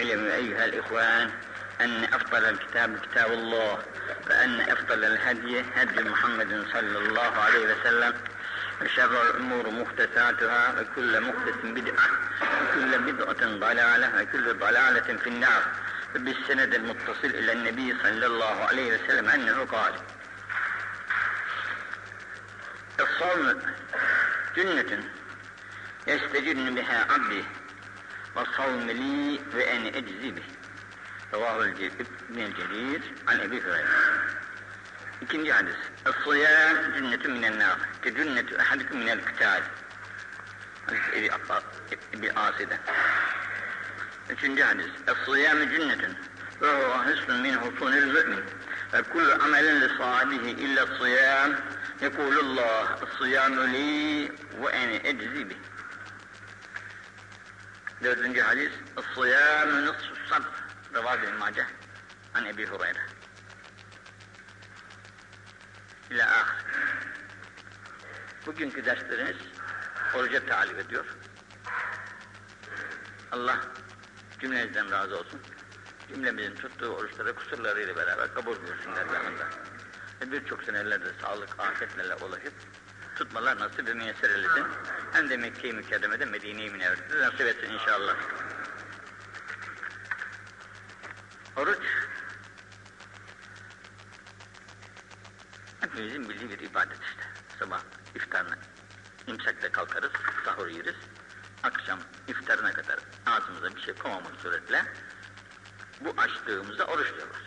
اعلموا أيها الإخوان أن أفضل الكتاب كتاب الله وأن أفضل الهدي هدي محمد صلى الله عليه وسلم وشر الأمور محدثاتها وكل محدث بدعة وكل بدعة ضلالة وكل ضلالة في النار. بالسند المتصل إلى النبي صلى الله عليه وسلم أنه قال الصوم جنة يستجن بها عبدي والصوم لي فاني أجزي به. رواه ابن الجرير عن أبي هريرة. يمكن حدث الصيام جنة من النار كجنة أحدكم من القتال بآسدة إكم حدث الصيام جنة وهو حسن من حصون المؤمن. فكل عمل لصاحبه إلا الصيام يقول الله الصيام لي وأنا أجزي به. Dördüncü hadis. Es-sıyamu nısfu sabr. Revâz-ı İmmâceh. An Ebi Hureyre. İlâ ahir. Bugünkü derslerimiz oruca talip ediyor. Allah cümlenizden razı olsun. Cümlemizin tuttuğu oruçları kusurlarıyla beraber kabul buyursunlar yanında. Ve birçok senelerde sağlık, afetlerle ulaşıp tutmalar nasip ve müyesser eylesin. Hem de Mekke-i Mükerreme'de Medine-i Münevver'de nasip etsin inşallah. Oruç hepimizin bildiği bir ibadet işte. Sabah iftarına imsakla kalkarız, sahur yeriz. Akşam iftarına kadar ağzımıza bir şey koymamak suretle bu açlığımıza oruç diyorlar.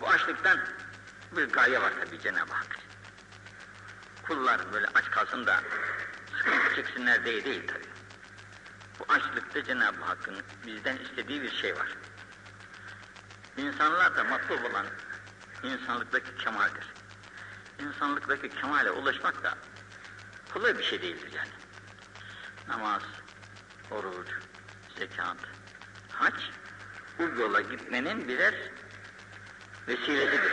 Bu açlıktan bir gaye var tabi Cenab-ı Hak. Kullar böyle aç kalsın da sıkıntı çeksinler diye değil tabi. Bu açlıkta Cenab-ı Hakk'ın bizden istediği bir şey var. İnsanlarda matlub olan insanlıktaki kemaldir. İnsanlıktaki kemale ulaşmak da kolay bir şey değildir yani. Namaz, oruç, zekat, hac bu yola gitmenin birer vesilesidir.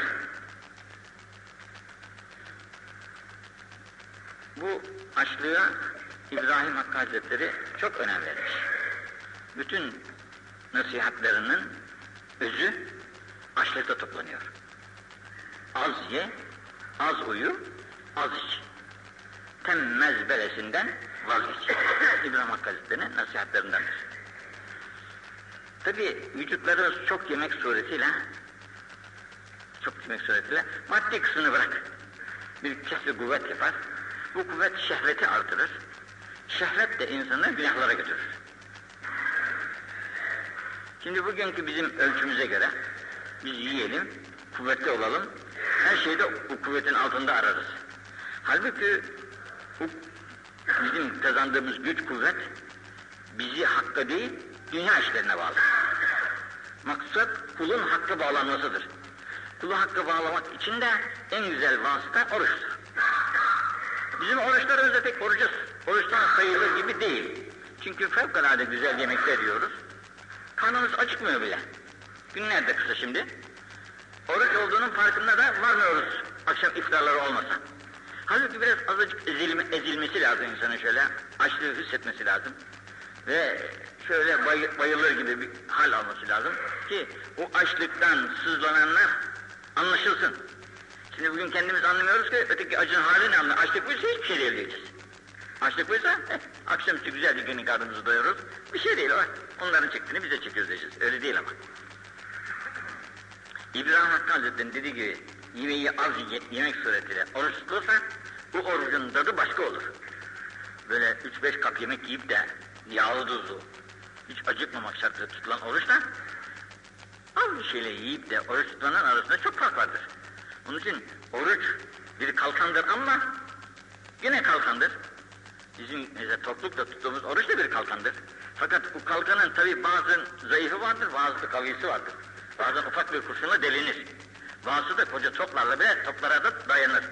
Bu açlığa İbrahim Hakkı Hazretleri çok önem vermiş. Bütün nasihatlerinin özü açlıkta toplanıyor. Az ye, az uyu, az iç. Temmez belesinden vazgeç. İbrahim Hakkı Hazretleri'nin nasihatlerindendir. Tabi vücutlarımız çok yemek suretiyle çok yemek suretiyle maddi kısmını bırak. Bir kesri kuvvet yapar. Bu kuvvet şehveti artırır. Şehvet de insanı günahlara götürür. Şimdi bugünkü bizim ölçümüze göre biz yiyelim, kuvvetli olalım, her şeyde bu kuvvetin altında ararız. Halbuki bu bizim kazandığımız güç kuvvet bizi hakka değil, dünya işlerine bağlı. Maksat kulun hakkı bağlanmasıdır. Kulu hakkı bağlamak için de en güzel vasıta oruçtur. Bizim oruçlarımız da pek orucuz. Oruçtan sayılır gibi değil. Çünkü fevkalade güzel yemekler yiyoruz. Karnımız acıkmıyor bile. Günler de kısa şimdi. Oruç olduğunun farkında da varmıyoruz akşam iftarları olmasa. Halbuki biraz azıcık ezilme, ezilmesi lazım insanın şöyle, açlığı hissetmesi lazım. Ve şöyle bay, bayılır gibi bir hal alması lazım ki o açlıktan sızlananlar anlaşılsın. Şimdi bugün kendimiz anlamıyoruz ki öteki acının halini anlıyor. Açlık buysa hiçbir şey değil diyeceğiz. Açlık buysa eh, akşamüstü güzel bir günün karnımızı doyururuz. Bir şey değil o. Onların çektiğini bize çekiyoruz diyeceğiz. Öyle değil ama. İbrahim Hakkı Hazretleri'nin dediği gibi yemeği az yemek suretiyle oruç tutulursa bu orucun tadı başka olur. Böyle üç beş kap yemek yiyip de yağlı tuzlu, hiç acıkmamak şartıyla tutulan oruçla az bir şeyle yiyip de oruç tutulanın arasında çok fark vardır. Onun için oruç bir kalkandır ama yine kalkandır. Bizim mesela toplulukla tuttuğumuz oruç da bir kalkandır. Fakat bu kalkanın tabi bazı zayıfı vardır, bazı kavisi vardır. Bazen ufak bir kurşunla delinir. Bazısı da koca toplarla bile toplara da dayanır.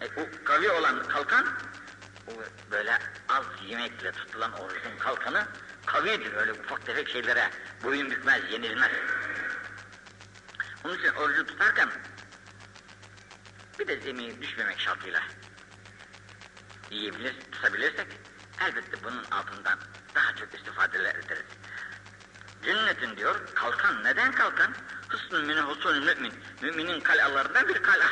E, o kavi olan kalkan, o böyle az yemekle tutulan orucun kalkanı kavidir. Öyle ufak tefek şeylere boyun bükmez, yenilmez. Onun için orucu tutarken bir de zemine düşmemek şartıyla yiyebilir, tutabilirsek elbette bunun altından daha çok istifadeler ederiz. Cennetin diyor kalkan. Neden kalkan? Hısnın mine husunun mümin. Müminin kalalarından bir kala.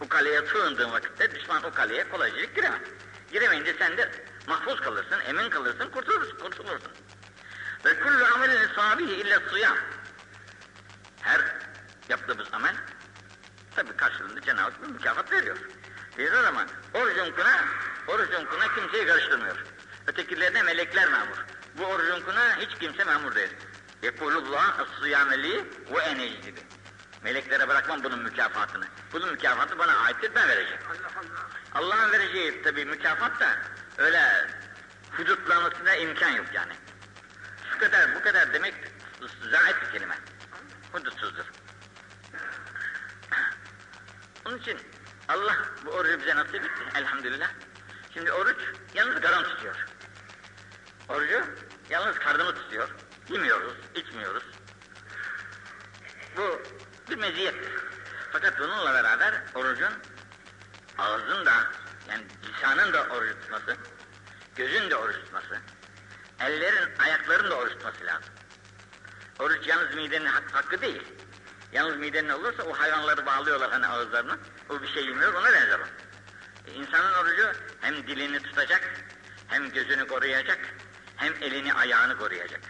Bu kaleye sığındığın vakitte düşman o kaleye kolayca giremez. Giremeyince sen de mahfuz kalırsın, emin kalırsın, kurtulursun. kurtulursun. Ve kullu amelin sahibi illa sıyam. Her yaptığımız amel tabi karşılığında Cenab-ı Hak bir mükafat veriyor. Veriyor ama orucun kuna, orucun kuna kimseyi karıştırmıyor. Ötekilerine melekler memur. Bu orucun kuna hiç kimse memur değil. Yekulullah as-sıyameli ve enecdibi. Meleklere bırakmam bunun mükafatını. Bunun mükafatı bana aittir ben vereceğim. Allah'ın vereceği tabi mükafat da öyle hudutlamasına imkan yok yani. Şu kadar bu kadar demek zahit bir kelime. Hudutsuzdur. Onun için Allah bu orucu bize nasip etti elhamdülillah. Şimdi oruç yalnız karın tutuyor. Orucu yalnız karnımı tutuyor. Yemiyoruz, içmiyoruz. Bu bir meziyettir. Fakat bununla beraber orucun ağzın da yani lisanın da oruç tutması, gözün de oruç tutması, ellerin, ayakların da oruç tutması lazım. Oruç yalnız midenin hak- hakkı değil. Yalnız midenin olursa o hayvanları bağlıyorlar hani ağızlarına. O bir şey yemiyor ona benzer o. E, insanın orucu hem dilini tutacak, hem gözünü koruyacak, hem elini ayağını koruyacak.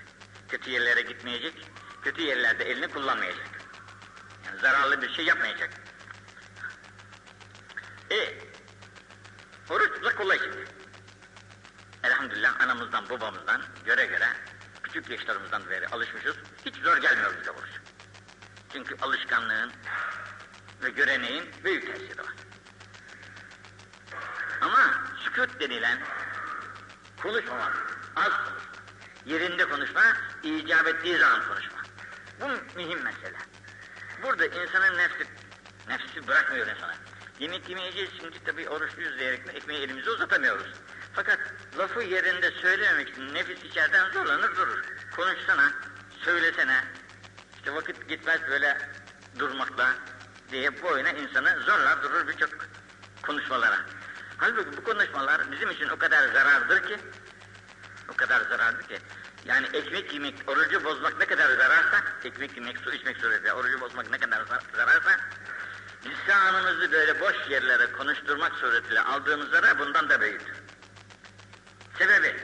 Kötü yerlere gitmeyecek, kötü yerlerde elini kullanmayacak. Yani zararlı bir şey yapmayacak. E, oruç da kolay şimdi. Elhamdülillah anamızdan babamızdan göre göre küçük yaşlarımızdan beri alışmışız. Hiç zor gelmiyor bize oruç. Çünkü alışkanlığın ve göreneğin büyük tesiri var. Ama sükut denilen konuşmamak, az konuşma, yerinde konuşma, icap ettiği zaman konuşma. Bu mühim mesele. Burada insanın nefsi, nefsi bırakmıyor insana. Yemek yemeyeceğiz şimdi tabii oruçluyuz diyerek ekmeği elimize uzatamıyoruz. Fakat lafı yerinde söylememek için nefis içeriden zorlanır durur. Konuşsana, söylesene, işte vakit gitmez böyle durmakla diye boyuna insanı zorlar durur birçok konuşmalara. Halbuki bu konuşmalar bizim için o kadar zarardır ki, o kadar zarardır ki, yani ekmek yemek, orucu bozmak ne kadar zararsa, ekmek yemek, su içmek suretiyle orucu bozmak ne kadar zar- zararsa, lisanımızı böyle boş yerlere konuşturmak suretiyle aldığımız zarar bundan da büyüktür. Sebebi,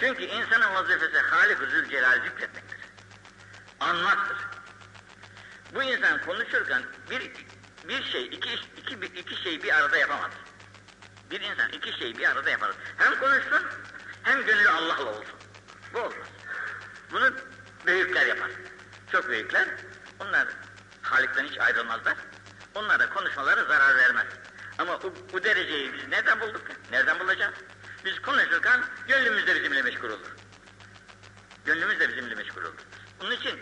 çünkü insanın vazifesi Halik-ı Zülcelal zikretmektir. Anmaktır. Bu insan konuşurken bir bir şey, iki, iki, iki şeyi bir arada yapamaz. Bir insan iki şeyi bir arada yapar. Hem konuşsun, hem gönlü Allah'la olsun. Bu olmaz. Bunu büyükler yapar. Çok büyükler, onlar Halik'ten hiç ayrılmazlar. Onlara konuşmaları zarar vermez. Ama bu, bu dereceyi biz nereden bulduk? Nereden bulacağız? Biz konuşurken gönlümüz de bizimle meşgul olur. Gönlümüz de bizimle meşgul olur. Bunun için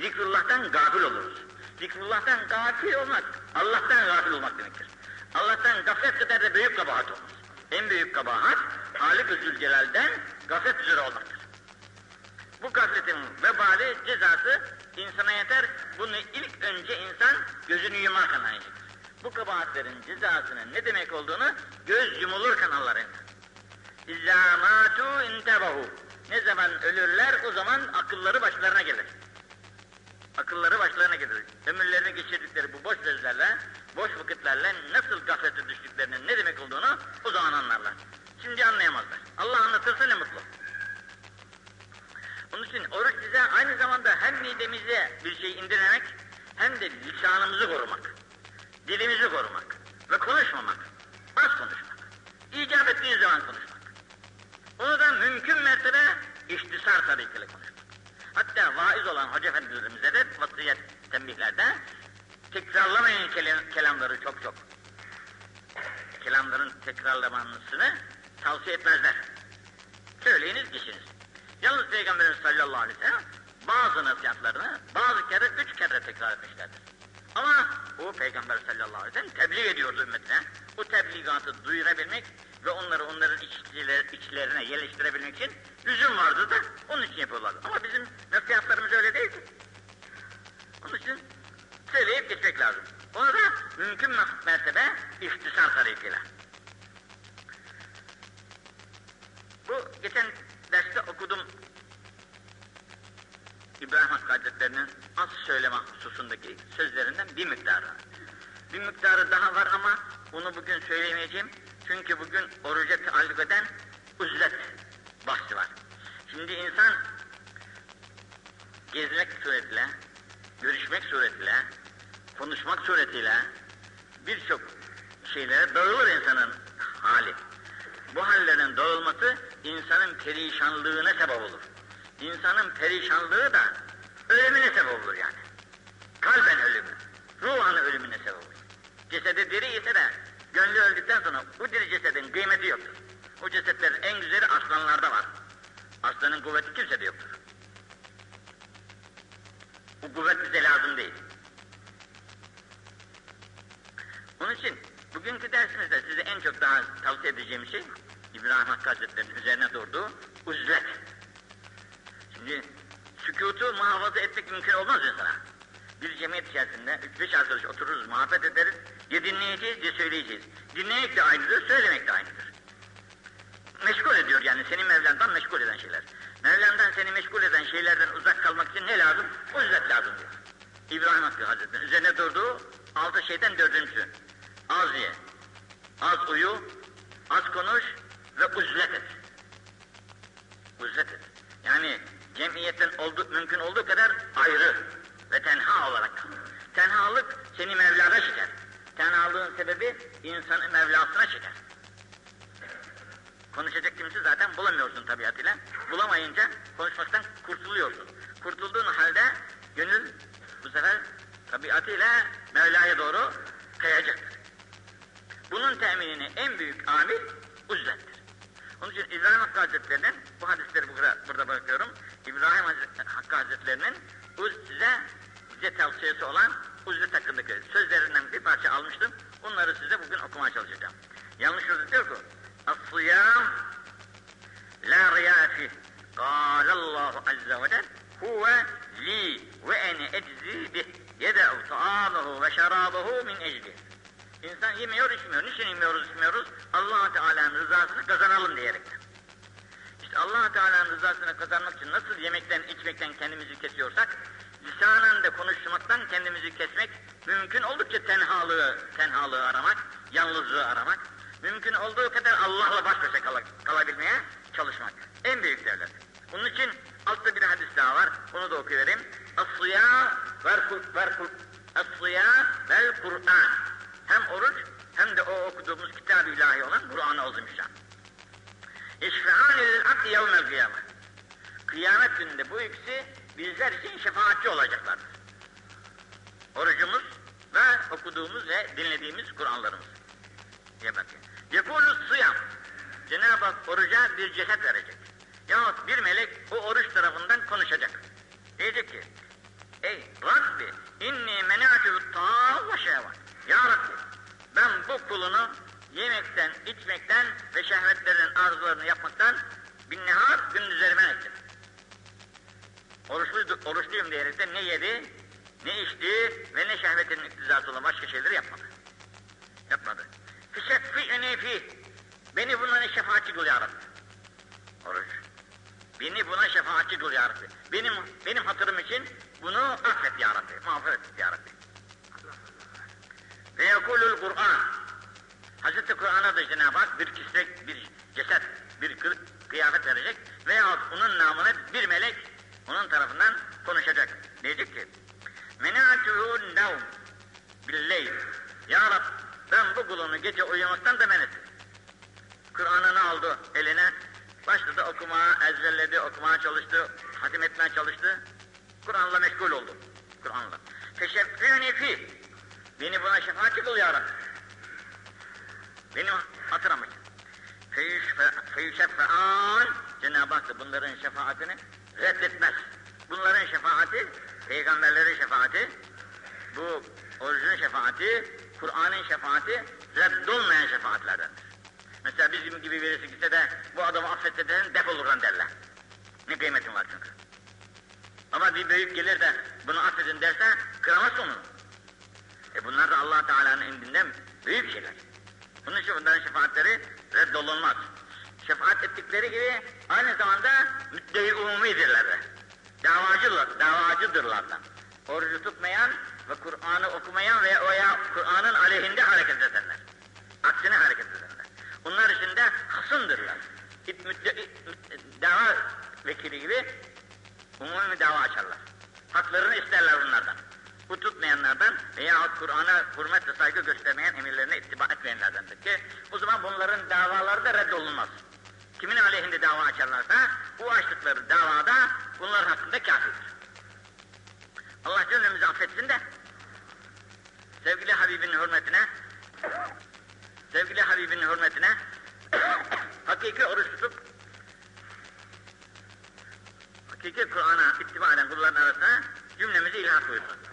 zikrullah'tan gafil oluruz. Zikrullah'tan gafil olmak, Allah'tan gafil olmak demektir. Allah'tan gaflet kadar da büyük kabahat olmaz. En büyük kabahat, Halik-ı Zülcelal'den gaflet üzere olmaktır. Bu gafletin vebali, cezası insana yeter. Bunu ilk önce insan gözünü yumarken anlayacaktır. Bu kabahatlerin cezasının ne demek olduğunu göz yumulurken anlar insan. İzzâ mâtû intebahu. Ne zaman ölürler o zaman akılları başlarına gelir. Akılları başlarına gelir. Ömürlerini geçirdikleri bu boş sözlerle, boş vakitlerle nasıl gaflete düştüklerinin ne demek olduğunu o zaman anlarlar. Şimdi anlayamazlar. Allah anlatırsa ne mutlu. Onun için oruç bize aynı zamanda hem midemize bir şey indirmemek hem de lisanımızı korumak, dilimizi korumak ve konuşmamak, az konuşmak, icap ettiği zaman konuşmak. Onu da mümkün mertebe ihtisar tarikiyle konuşmak. Hatta vaiz olan hoca efendilerimize de vasiyet tembihlerde tekrarlamayın kelam, kelamları çok çok. Kelamların tekrarlamasını tavsiye etmezler. Söyleyiniz geçiniz. Yalnız Peygamberimiz sallallahu aleyhi ve sellem bazı nasihatlarını bazı kere üç kere tekrar etmişlerdir. Ama o Peygamber sallallahu aleyhi ve sellem tebliğ ediyordu ümmetine. Bu tebligatı duyurabilmek ve onları onların içler, içlerine yerleştirebilmek için lüzum vardı da onun için yapıyorlardı. Ama bizim nasihatlarımız öyle değil ki. Onun için söyleyip geçmek lazım. Onu da mümkün mertebe ihtisar tarifiyle. Bu geçen derste okudum İbrahim Hakkı Hazretleri'nin az söyleme hususundaki sözlerinden bir miktarı. Bir miktarı daha var ama onu bugün söyleyemeyeceğim. Çünkü bugün oruca taalluk eden uzlet bahsi var. Şimdi insan gezmek suretiyle, görüşmek suretiyle, konuşmak suretiyle birçok şeylere dağılır insanın hali. Bu hallerin dağılması insanın perişanlığına sebep olur. İnsanın perişanlığı da ölümüne sebep olur yani. Kalben ölümü, ruhanı ölümüne sebep olur. Cesedi diri ise de sonra bu diri cesedin kıymeti yoktur. O cesetlerin en güzeli aslanlarda var. Aslanın kuvveti kimsede yoktur. Bu kuvvet bize lazım değil. Onun için bugünkü dersimizde size en çok daha tavsiye edeceğim şey İbrahim Hakkı Hazretleri'nin üzerine durduğu uzlet. Şimdi sükutu muhafaza etmek mümkün olmaz insana. Bir cemiyet içerisinde üç beş arkadaş otururuz, muhabbet ederiz, ya dinleyeceğiz ya söyleyeceğiz. Dinlemek de aynıdır, söylemek de aynıdır. Meşgul ediyor yani seni Mevlan'dan meşgul eden şeyler. Mevlan'dan seni meşgul eden şeylerden uzak kalmak için ne lazım? Uzlet lazım diyor. İbrahim Hakkı Hazretleri üzerine durduğu altı şeyden dördüncüsü. Az ye, az uyu, az konuş ve uzlet et. Uzlet et. Yani cemiyetten oldu, mümkün olduğu kadar ayrı ve tenha olarak kal. Tenhalık seni Mevla'na çeker. Tenhalığın sebebi insanı Mevlasına çeker. Konuşacak kimse zaten bulamıyorsun tabiatıyla. Bulamayınca konuşmaktan kurtuluyorsun. Kurtulduğun halde gönül bu sefer tabiatıyla Mevla'ya doğru kayacaktır. Bunun teminini en büyük amil uzlettir. Onun için İbrahim Hakkı Hazretleri'nin, bu hadisleri burada, burada bırakıyorum, İbrahim Hakkı Hazretleri'nin uz, size tavsiyesi olan uzlet hakkındaki sözlerinden bir parça almıştım. Onları size bugün okumaya çalışacağım. Yanlış şurada diyor ki As-sıyam la riya fih. Allahu azze ve cel huve li ve ene eczi bih. Yede'u ta'amuhu ve şerabuhu min ecli. İnsan yemiyor, içmiyor. Niçin yemiyoruz, içmiyoruz? allah Teala'nın rızasını kazanalım diyerekten. İşte allah Teala'nın rızasını kazanmak için nasıl yemekten, içmekten kendimizi kesiyorsak, lisanen de konuşmaktan kendimizi kesmek, mümkün oldukça tenhalığı, tenhalığı aramak, yalnızlığı aramak, mümkün olduğu kadar Allah'la baş başa kal kalabilmeye çalışmak. En büyük devlet. Bunun için altta bir hadis daha var, onu da okuvereyim. As-sıyâ vel Kur'an. Hem oruç hem de o okuduğumuz kitab-ı ilahi olan Kur'an-ı Azimüşşan. İşfihânil abdi yevmel kıyamet. Kıyamet gününde bu ikisi bizler için şefaatçi olacaklardır. Orucumuz ve okuduğumuz ve dinlediğimiz Kur'anlarımız. Diye bakın. Yekulü sıyam. Cenab-ı Hak oruca bir ceset verecek. Yahut bir melek o oruç tarafından konuşacak. Diyecek ki, Ey Rabbi, inni menâtü ta'al ve şehvat. Ya Rabbi, ben bu kulunu yemekten, içmekten ve şehvetlerin arzularını yapmaktan bin nehar gündüzleri men ettim. Oruçlu, oruçluyum diyerek de ne yedi, ne içti ve ne şehvetinin iktizası olan başka şeyleri yapmadı. Yapmadı. Fişeffi'ni fi. Beni bunların şefaatçi kıl. Oruç. Beni buna şefaatçi kıl ya. Benim, benim hatırım için bunu affet ya. Mağfiret et ya Rabbi. Ve yekulul Kur'an. Hazreti Kur'an'a da Cenab-ı Hak bir kisvek, bir ceset, bir kı kıyafet verecek veya onun namına bir melek onun tarafından konuşacak. Diyecek ki Menâtuhûn nevm billeyl Ya Rab ben bu kulunu gece uyumaktan da men ettim. Kur'an'ını aldı eline, başladı okumaya, ezberledi, okumaya çalıştı, hatim etmeye çalıştı. Kur'an'la meşgul oldu. Kur'an'la. Teşeffîni fi. Beni buna şefaatçi kıl ya Rabbi. Benim hatırım için. Feyüşeffe'an Cenab-ı Hak da bunların şefaatini reddetmez. Bunların şefaati, peygamberlerin şefaati, bu orucun şefaati, Kur'an'ın şefaati reddolmayan şefaatlerdendir. Mesela bizim gibi birisi gitse de bu adamı affetse de defolurdan derler. Ne kıymetin var çünkü. Ama bir büyük gelir de bunu affedin derse kıramaz onu. E bunlar da allah Teala'nın indinden büyük şeyler. Bunun için bunların şefaatleri reddolunmaz. Şefaat ettikleri gibi aynı zamanda müddeyi umumidirler de. davacılar, davacıdırlardan. Orucu tutmayan ve Kur'an'ı okumayan veya Kur'an'ın aleyhinde hareket edenler. Aksine hareket edenler. Bunlar için de hasımdırlar. Müdde, dava vekili gibi umumi dava açarlar. Haklarını isterler bunlardan. Bu tutmayanlardan veya Kur'an'a hürmet saygı göstermeyen emirlerine ittiba etmeyenlerdendir ki o zaman bunların davaları da reddolunmaz. Kimin aleyhinde dava açarlarsa bu açtıkları davada bunlar hakkında kafirdir. Allah cümlemizi affetsin de sevgili Habibinin hürmetine sevgili Habibinin hürmetine hakiki oruç tutup hakiki Kur'an'a ittiba eden kulların arasına cümlemizi ilhak buyursun.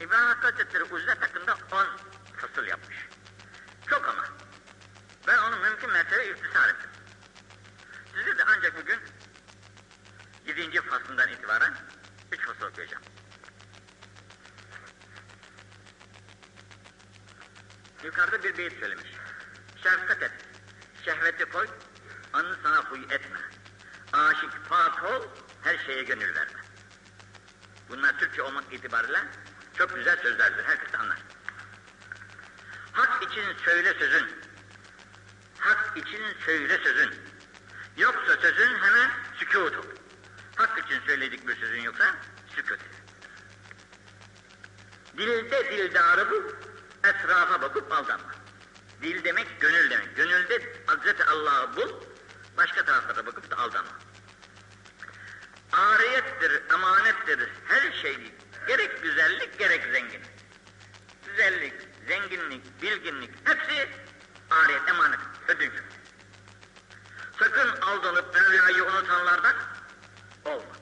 İbrahim Hakkı Hazretleri uzlet hakkında 10 fasıl yapmış. Çok ama. Ben onu mümkün mertebe iftisar ettim. Size de ancak bugün 7. faslından itibaren 3 fasıl okuyacağım. Yukarıda bir beyit söylemiş. Şefkat et, şehveti koy, anı sana huy etme. Aşık pak ol, her şeye gönül verme. Bunlar Türkçe olmak itibariyle çok güzel sözlerdir, herkes anlar. Hak için söyle sözün, hak için söyle sözün. Yoksa sözün hemen sükût ol. Hak için söyledik bir sözün yoksa sükût et. Dilde dildarı bul, etrafa bakıp aldanma. Dil demek gönül demek. Gönülde Hazreti Allah'ı bul, başka taraflara bakıp da aldanma. Ariyettir, emanettir her şey. Gerek güzellik, gerek zenginlik. Güzellik, zenginlik, bilginlik hepsi ariyet, emanet, ödünç. Sakın aldanıp Mevla'yı unutanlardan olma.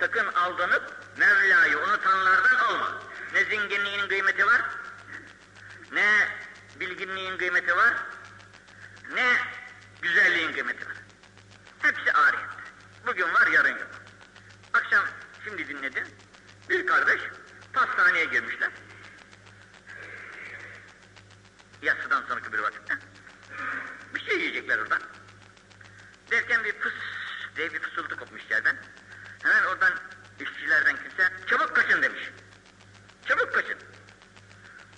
Sakın aldanıp Mevla'yı unutanlardan olma. Ne zenginliğin kıymeti var, ne bilginliğin kıymeti var, ne güzelliğin kıymeti var. Hepsi ariyet. Bugün var, yarın yok. Akşam şimdi dinledim. Bir kardeş pastaneye girmişler. Yatsıdan sonraki bir vakitte. Bir şey yiyecekler oradan. Derken bir pıs diye bir fısıltı kopmuş yerden. Hemen oradan işçilerden kimse çabuk kaçın demiş. Çabuk kaçın.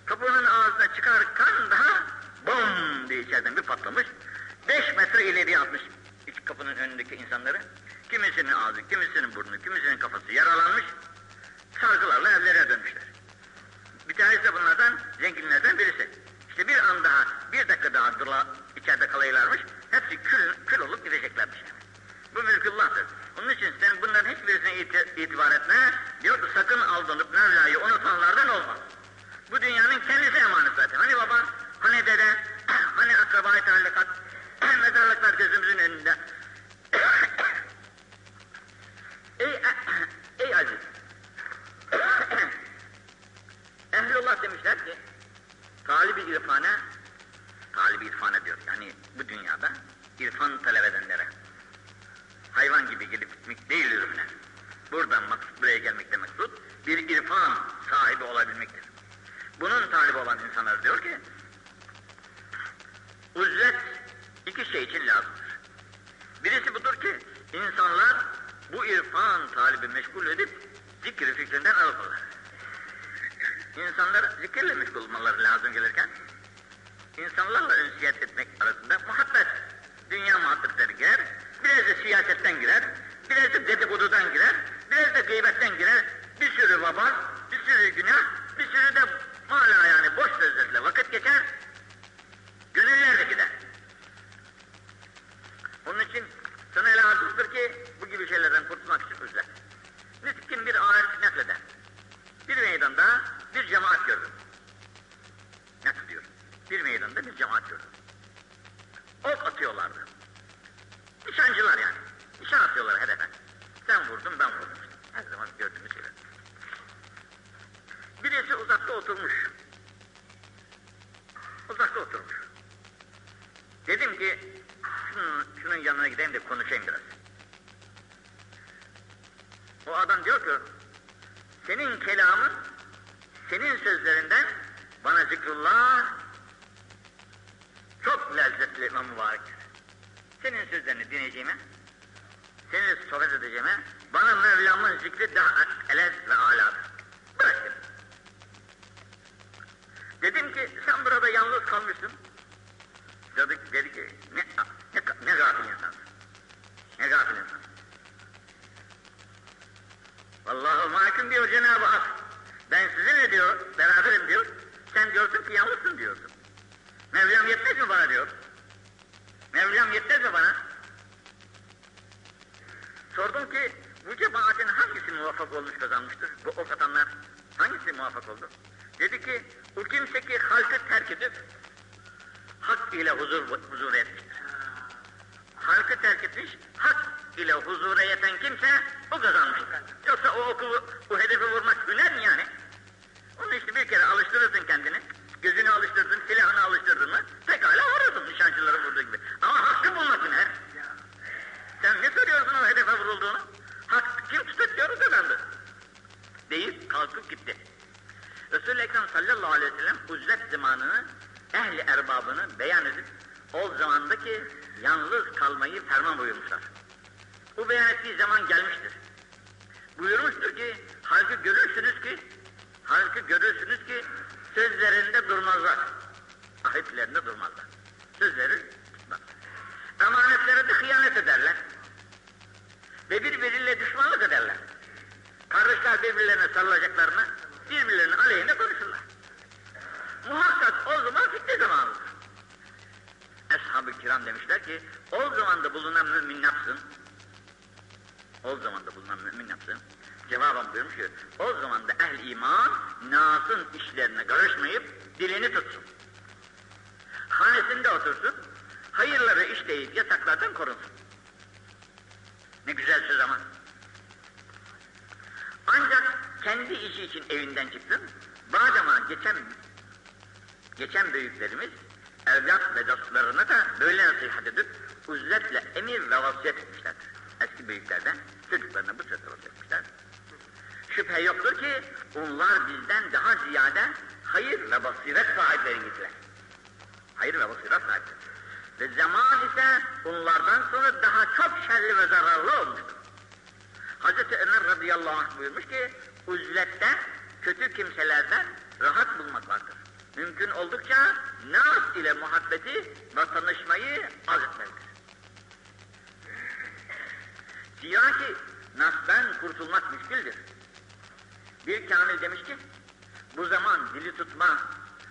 Kapının ağzına çıkarken daha bom diye içeriden bir patlamış. Beş metre ileriye atmış iç kapının önündeki insanları. Kimisinin ağzı, kimisinin burnu, kimisinin kafası yaralanmış. Sargılarla evlerine dönmüşler. Bir tanesi de bunlardan zenginlerden birisi. İşte bir an daha, bir dakika daha dura, içeride kalaylarmış. Hepsi kül, kül olup gideceklermiş. Bu mülkullah'tır. Onun için sen bunların hiçbirisine iti, itibar etme. Diyor ki sakın aldanıp Mevla'yı unutanlardan olma. Bu dünyanın kendisi emanet zaten. Hani baba, hani dede, hani akraba-i tallikat, mezarlıklar gözümüzün önünde. ey, ey aziz, Ehlullah demişler ki, talibi irfana, talibi irfana diyor, yani bu dünyada irfan talep edenlere, hayvan gibi gelip gitmek değil ürüne. Buradan maksut, buraya gelmekte maksut, bir irfan sahibi olabilmektir. Bunun talibi olan insanlar diyor ki, uzlet iki şey için lazımdır. Birisi budur ki, insanlar bu irfan talibi meşgul edip zikri fikrinden alıpırlar. İnsanlar zikirle meşgul olmaları lazım gelirken, insanlarla ünsiyet etmek arasında muhabbet, dünya muhabbetleri girer, biraz da siyasetten girer, biraz da dedikodudan girer, biraz da gıybetten girer, bir sürü baba, bir sürü günah, bir sürü de mala yani boş sözlerle vakit geçer, gönüller de gider. Onun için sana lazımdır ki bu gibi şeylerden kurtulmak için üzler. Nitekim bir ayet nakleder. Bir meydanda bir cemaat gördüm. Naklediyor. Bir meydanda bir cemaat gördüm. Ok atıyorlardı. Nişancılar yani. Nişan atıyorlar hedefe. Sen vurdun ben vurdum. Her zaman gördüğümüz gibi. Birisi uzakta oturmuş. Uzakta oturmuş. Dedim ki şunun, şunun yanına gideyim de konuşayım biraz. O adam diyor ki senin kelamın senin sözlerinden bana zikrullah, çok lezzetli İmam Mübarek'tir. Senin sözlerini dinleyeceğime, seni sohbet edeceğime, bana Mevlam'ın zikri daha elez ve aladır. Bırak dedim. Dedim ki sen burada yalnız kalmışsın. Dedi, dedi ki ne, ne, ne gafil insansın. Ne gafil insansın. Vallahu mahkum diyor Cenab-ı Hak. Ben sizinle diyor, beraberim diyor. Sen diyorsun ki yalnızsın diyorsun. Mevlam yetmez mi bana diyor. Mevlam yetmez mi bana? Sordum ki bu cemaatin hangisi muvaffak olmuş kazanmıştır? Bu ok atanlar hangisi muvaffak oldu? Dedi ki o kimse ki halkı terk edip hak ile huzur huzura etmiştir. Halkı terk etmiş, hak ile huzura yeten kimse o kazanmıştır. Yoksa o oku, o hedefi vurmak hüner mi yani? Onu işte bir kere alıştırırsın kendini. Gözünü alıştırdın, silahını alıştırdın mı pekala vurursun nişancıların vurduğu gibi. Ama hakkı bulmak hüner. Sen ne söylüyorsun o hedefe vurulduğunu? Hak kim tutuyor kazandı. Deyip kalkıp gitti. Resul-i Ekrem sallallahu aleyhi ve sellem uzlet zamanını, ehli erbabını beyan o zamandaki yalnız kalmayı ferman buyurmuşlar. Bu beyan ettiği zaman gelmiştir. Buyurmuştur ki, halkı görürsünüz ki, halkı görürsünüz ki sözlerinde durmazlar. Ahitlerinde durmazlar. Sözleri tutmaz. Emanetlere de hıyanet ederler. Ve birbiriyle düşmanlık ederler. Kardeşler birbirlerine sarılacaklarına birbirlerinin aleyhine konuşurlar. Muhakkak o zaman fitne zamanıdır. Ashab-ı kiram demişler ki, o zamanda bulunan mümin yapsın, o zamanda bulunan mümin yapsın, cevaben buyurmuş ki, o zaman da ehl iman, nasın işlerine karışmayıp dilini tutsun. Hanesinde otursun, hayırları işleyip yasaklardan korunsun. Ne güzel söz ama. Ancak kendi işi için evinden çıksın, badama geçen geçen büyüklerimiz evlat ve dostlarına da böyle nasihat edip uzletle emir ve vasiyet etmişlerdir. Eski büyüklerden çocuklarına bu sözü etmişler. Şüphe yoktur ki onlar bizden daha ziyade hayır ve basiret sahipleridirler. Hayır ve basiret sahibidir. Ve zaman ise onlardan sonra daha çok şerli ve zararlı olmuştur. Hazreti Ömer radıyallahu anh buyurmuş ki, uzlette kötü kimselerden rahat bulmak vardır. Mümkün oldukça nas ile muhabbeti ve tanışmayı az etmelidir. Zira ki nasdan kurtulmak müşküldür. Bir kamil demiş ki, bu zaman dili tutma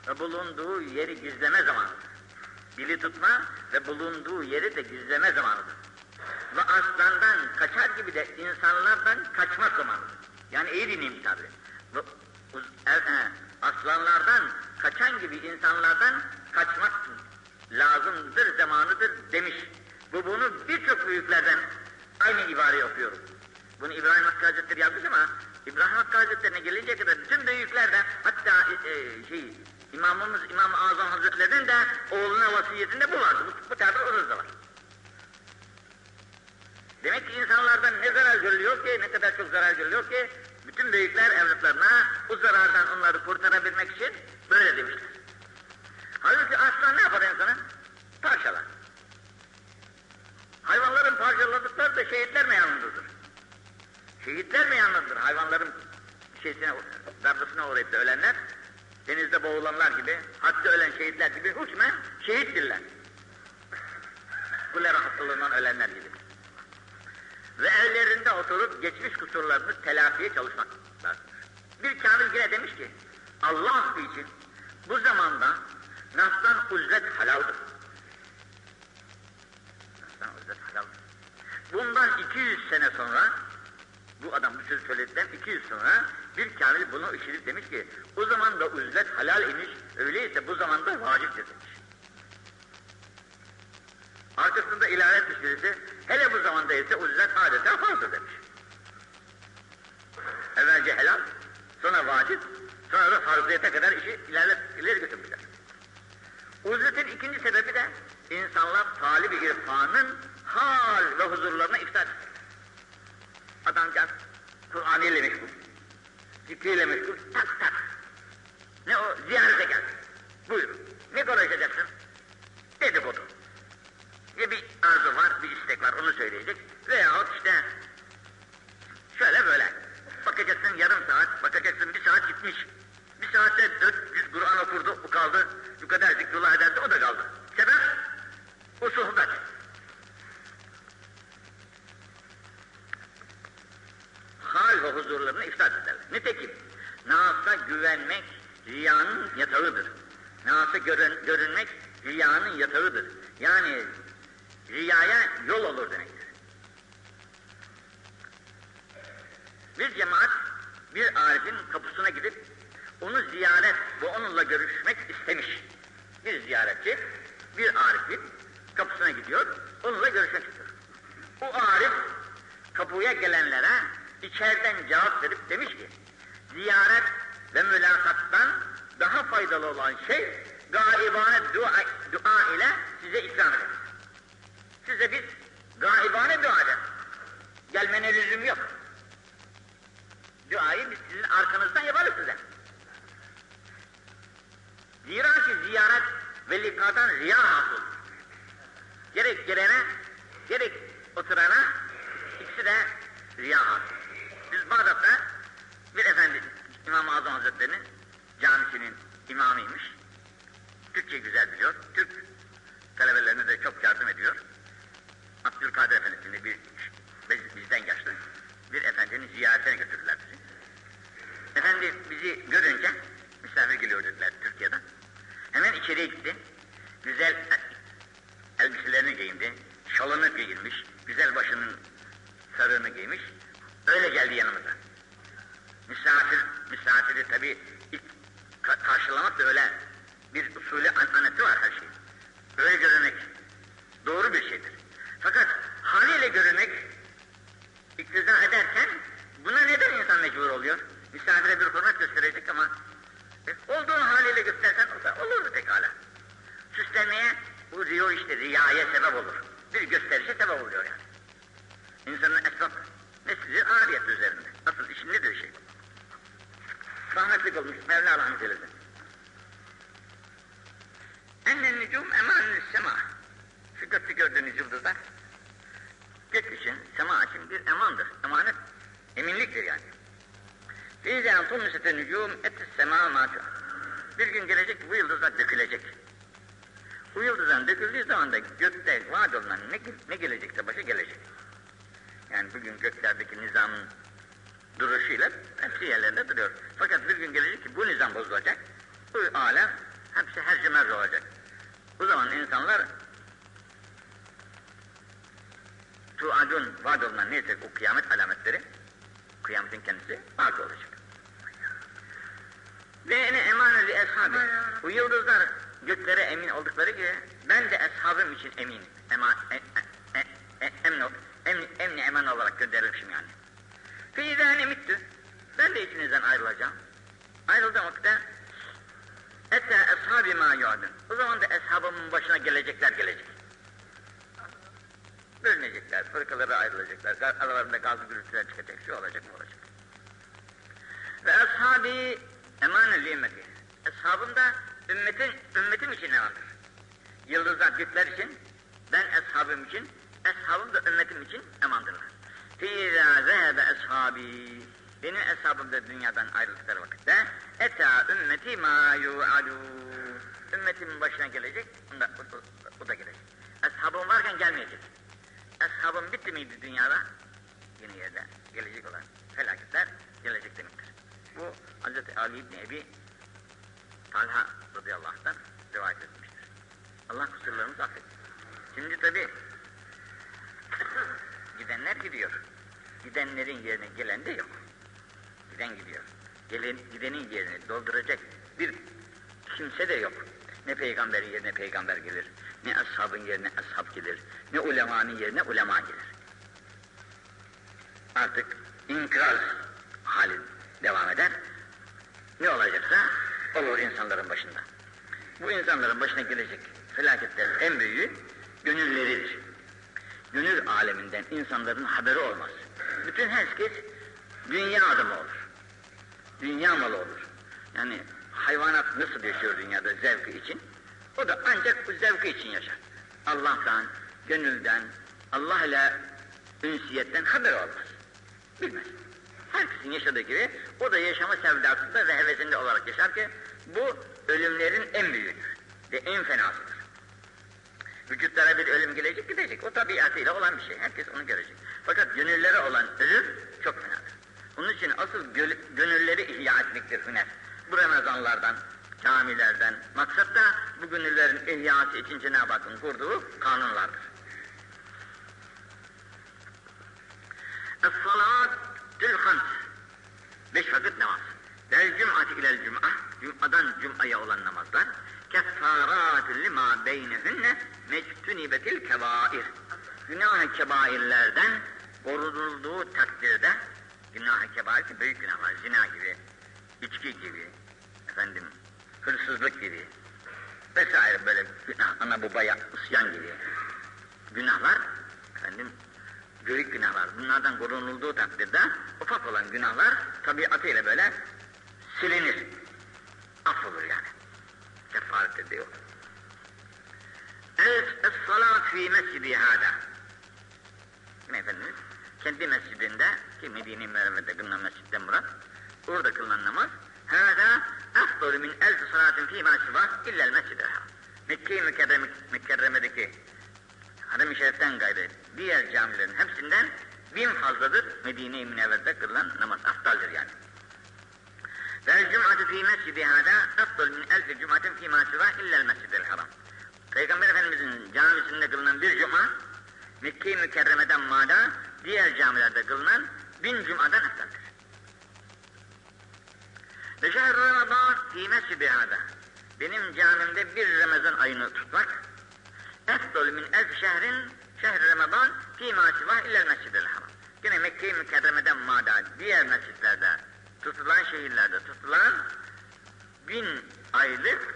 ve bulunduğu yeri gizleme zamanıdır. Dili tutma ve bulunduğu yeri de gizleme zamanıdır. Ve aslandan kaçar gibi de insanlardan kaçmak zamanıdır. Yani iyi dinleyeyim tabi. E, e, aslanlardan kaçan gibi insanlardan kaçmak lazımdır, zamanıdır demiş. Bu bunu birçok büyüklerden aynı ibare okuyorum. Bunu İbrahim Hakkı Hazretleri yazmış ama İbrahim Hakkı Hazretleri'ne gelince kadar bütün büyüklerden hatta e, şey İmamımız İmam-ı Azam Hazretleri'nin de oğluna vasiyetinde bu vardı. Bu, bu tabi orada da var. Demek ki insanlardan ne zarar görülüyor ki, ne kadar çok zarar görülüyor ki, bütün büyükler evlatlarına bu zarardan onları kurtarabilmek için böyle demişler. Halbuki aslan ne yapar insana? Parçalar. Hayvanların parçaladıkları da şehitler meyanındadır. Şehitler meyanındadır. Hayvanların şeysine, darbesine uğrayıp da ölenler, denizde boğulanlar gibi, hatta ölen şehitler gibi hükmen şehittirler. Kulera hastalığından ölenler gibi. Ve evlerinde oturup geçmiş kusurlarını telafiye çalışmak lazım. Bir kamil yine demiş ki, Allah için bu zamanda nastan uzlet halaldır. Nastan uzlet halaldır. Bundan 200 sene sonra, bu adam bu sözü söyledikten 200 sonra bir kamil bunu işitip demiş ki, o zaman da uzlet halal imiş, öyleyse bu zamanda vaciptir demiş. Arkasında ilave etmiş birisi, hele bu zamanda ise uzlet adeta farzdır demiş. Evvelce helal, sonra vacip, sonra da farziyete kadar işi ileri, ileri götürmüşler. Uzletin ikinci sebebi de insanlar talibi irfanın Yeah, I think it's gökte vaat olunan ne, ne gelecekse başa gelecek. Yani bugün göklerdeki nizamın duruşuyla hepsi yerlerinde duruyor. Fakat bir gün gelecek ki bu nizam bozulacak. Bu alem hepsi hercemez olacak. Bu zaman insanlar tuadun vaad olunan neyse o kıyamet alametleri kıyametin kendisi vaad olacak. Ve ene emaneli eshabi. Bu yıldızlar göklere emin oldukları gibi ben de eshabım için eminim. Eman, e, e, e, e, emni, eman olarak gönderilmişim yani. Feyizâne mittü. Ben de içinizden ayrılacağım. Ayrıldığım vakitte ete eshabi ma yuadun. O zaman da eshabımın başına gelecekler gelecek. Bölünecekler, fırkalara ayrılacaklar, aralarında gazlı gürültüler çıkacak, şu olacak, bu olacak. Ve eshabi emanül ümmeti. Eshabım da ümmetin, ümmetim için emandır. Yıldızlar gökler için, ben eshabım için, eshabım da ümmetim için emandırlar. Fîzâ zehebe eshabi. Benim eshabım da dünyadan ayrıldıkları vakitte eta ümmeti ma yu'adu. Ümmetimin başına gelecek, o da, o, o da gelecek. Eshabım varken gelmeyecek. Eshabım bitti miydi dünyada? Yeni yerde gelecek olan felaketler gelecek demektir. Bu Hz. Ali İbni Ebi Talha radıyallahu anh'tan rivayet etmiştir. Allah kusurlarımızı affetsin. Şimdi tabi gidenler gidiyor. Gidenlerin yerine gelen de yok. Giden gidiyor. Gelen, gidenin yerini dolduracak bir kimse de yok. Ne peygamberin yerine peygamber gelir, ne ashabın yerine ashab gelir, ne ulemanın yerine ulema gelir. Artık inkraz hali devam eder. Ne olacaksa olur insanların başında. Bu insanların başına gelecek felaketlerin en büyüğü gönülleridir. Gönül aleminden insanların haberi olmaz. Bütün herkes dünya adamı olur. Dünya malı olur. Yani hayvanat nasıl yaşıyor dünyada zevki için? O da ancak bu zevki için yaşar. Allah'tan, gönülden, Allah ile ünsiyetten haber olmaz. Bilmez. Herkesin yaşadığı gibi o da yaşama sevdasında ve hevesinde olarak yaşar ki bu ölümlerin en büyüğüdür ve en fenasıdır. Vücutlara bir ölüm gelecek gidecek. O tabiatıyla olan bir şey. Herkes onu görecek. Fakat gönüllere olan ölüm çok fenadır. Onun için asıl gönülleri ihya etmektir hüner. Bu Ramazanlardan, camilerden. Maksat da bu gönüllerin ihyası için Cenab-ı Hakk'ın kurduğu kanunlardır. Es-salatül hams. Beş vakit namaz. Del cum'ati ilel cum'a. Cum'adan cum'aya olan namazlar. Keffaratü lima beynehünne mectunibetil kebair. Günah-ı kebairlerden korunulduğu takdirde günah-ı kebair ki büyük günahlar, zina gibi, içki gibi, efendim hırsızlık gibi vesaire böyle günah, ana babaya isyan gibi günahlar efendim büyük günahlar. Bunlardan korunulduğu takdirde ufak olan günahlar tabiatıyla böyle silinir. Affolur yani. Kefaret ediyor. Evet, es-salat fi mescidi hâdâ. Efendimiz kendi mescidinde ki Medine-i Münevvere'de kılınan mescitte murat orada kılınan namaz hâdâ efdolü min elf salatin fî mâ sivâh illel mescid-i Mekke-i Mükerreme, Mükerreme'deki Harem-i Şerif'ten gayrı diğer camilerin hepsinden bin fazladır Medine-i Münevvere'de kılınan namaz. Aftaldir yani. Ve cum'atü fî mescidi hâdâ efdol min elfi cum'atin fî mâ sivâh illel mescid-i haram. Peygamber Efendimizin camisinde kılınan bir cuma Mekke-i Mükerreme'den mada diğer camilerde kılınan bin cumadan eftaldir. Ve şehr Ramazan fî mescidi hâdâ. Benim camimde bir Ramazan ayını tutmak efdol min elf şehrin şehr Ramazan fî mâ sivâh illel mescid-i haram. Yine Mekke-i Mükerreme'den mada diğer mescitlerde tutulan şehirlerde tutulan bin aylık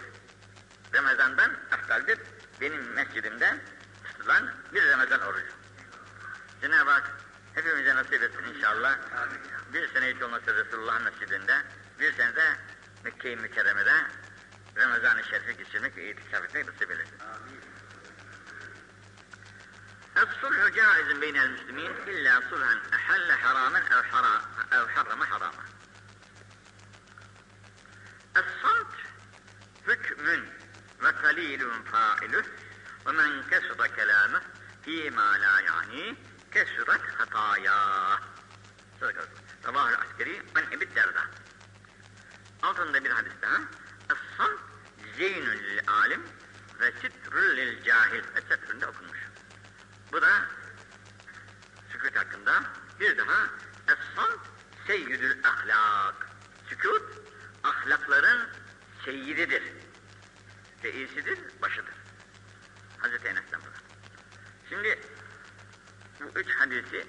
Ramazan'dan aftaldir. Benim mescidimde tutulan bir Ramazan orucu. Cenab-ı Hak hepimize nasip etsin inşallah. Bir sene hiç olmasa Resulullah mescidinde, bir sene de Mekke-i Mükerreme'de Ramazan-ı Şerif'i geçirmek ve itikaf etmek nasip eylesin. Es-sulhu caizun beynel müslimin illa sulhan ehalle haramen ev, haram, ev harrama harama. Es-samt hükmün ve kalilun failüh ve men kesura kelamı fîmâ la yani kesurat hataya. Sabahül askeri an ebid derda. Altında bir hadis daha. Es-samt zeynül alim ve sitrül lil cahil. Etsetründe okunmuş. Bu da sükut hakkında bir daha es-samt seyyidül ahlak. Sükut ahlakların seyyididir. Reisidir, başıdır. Hazreti Enes'ten burada. Şimdi bu üç hadisi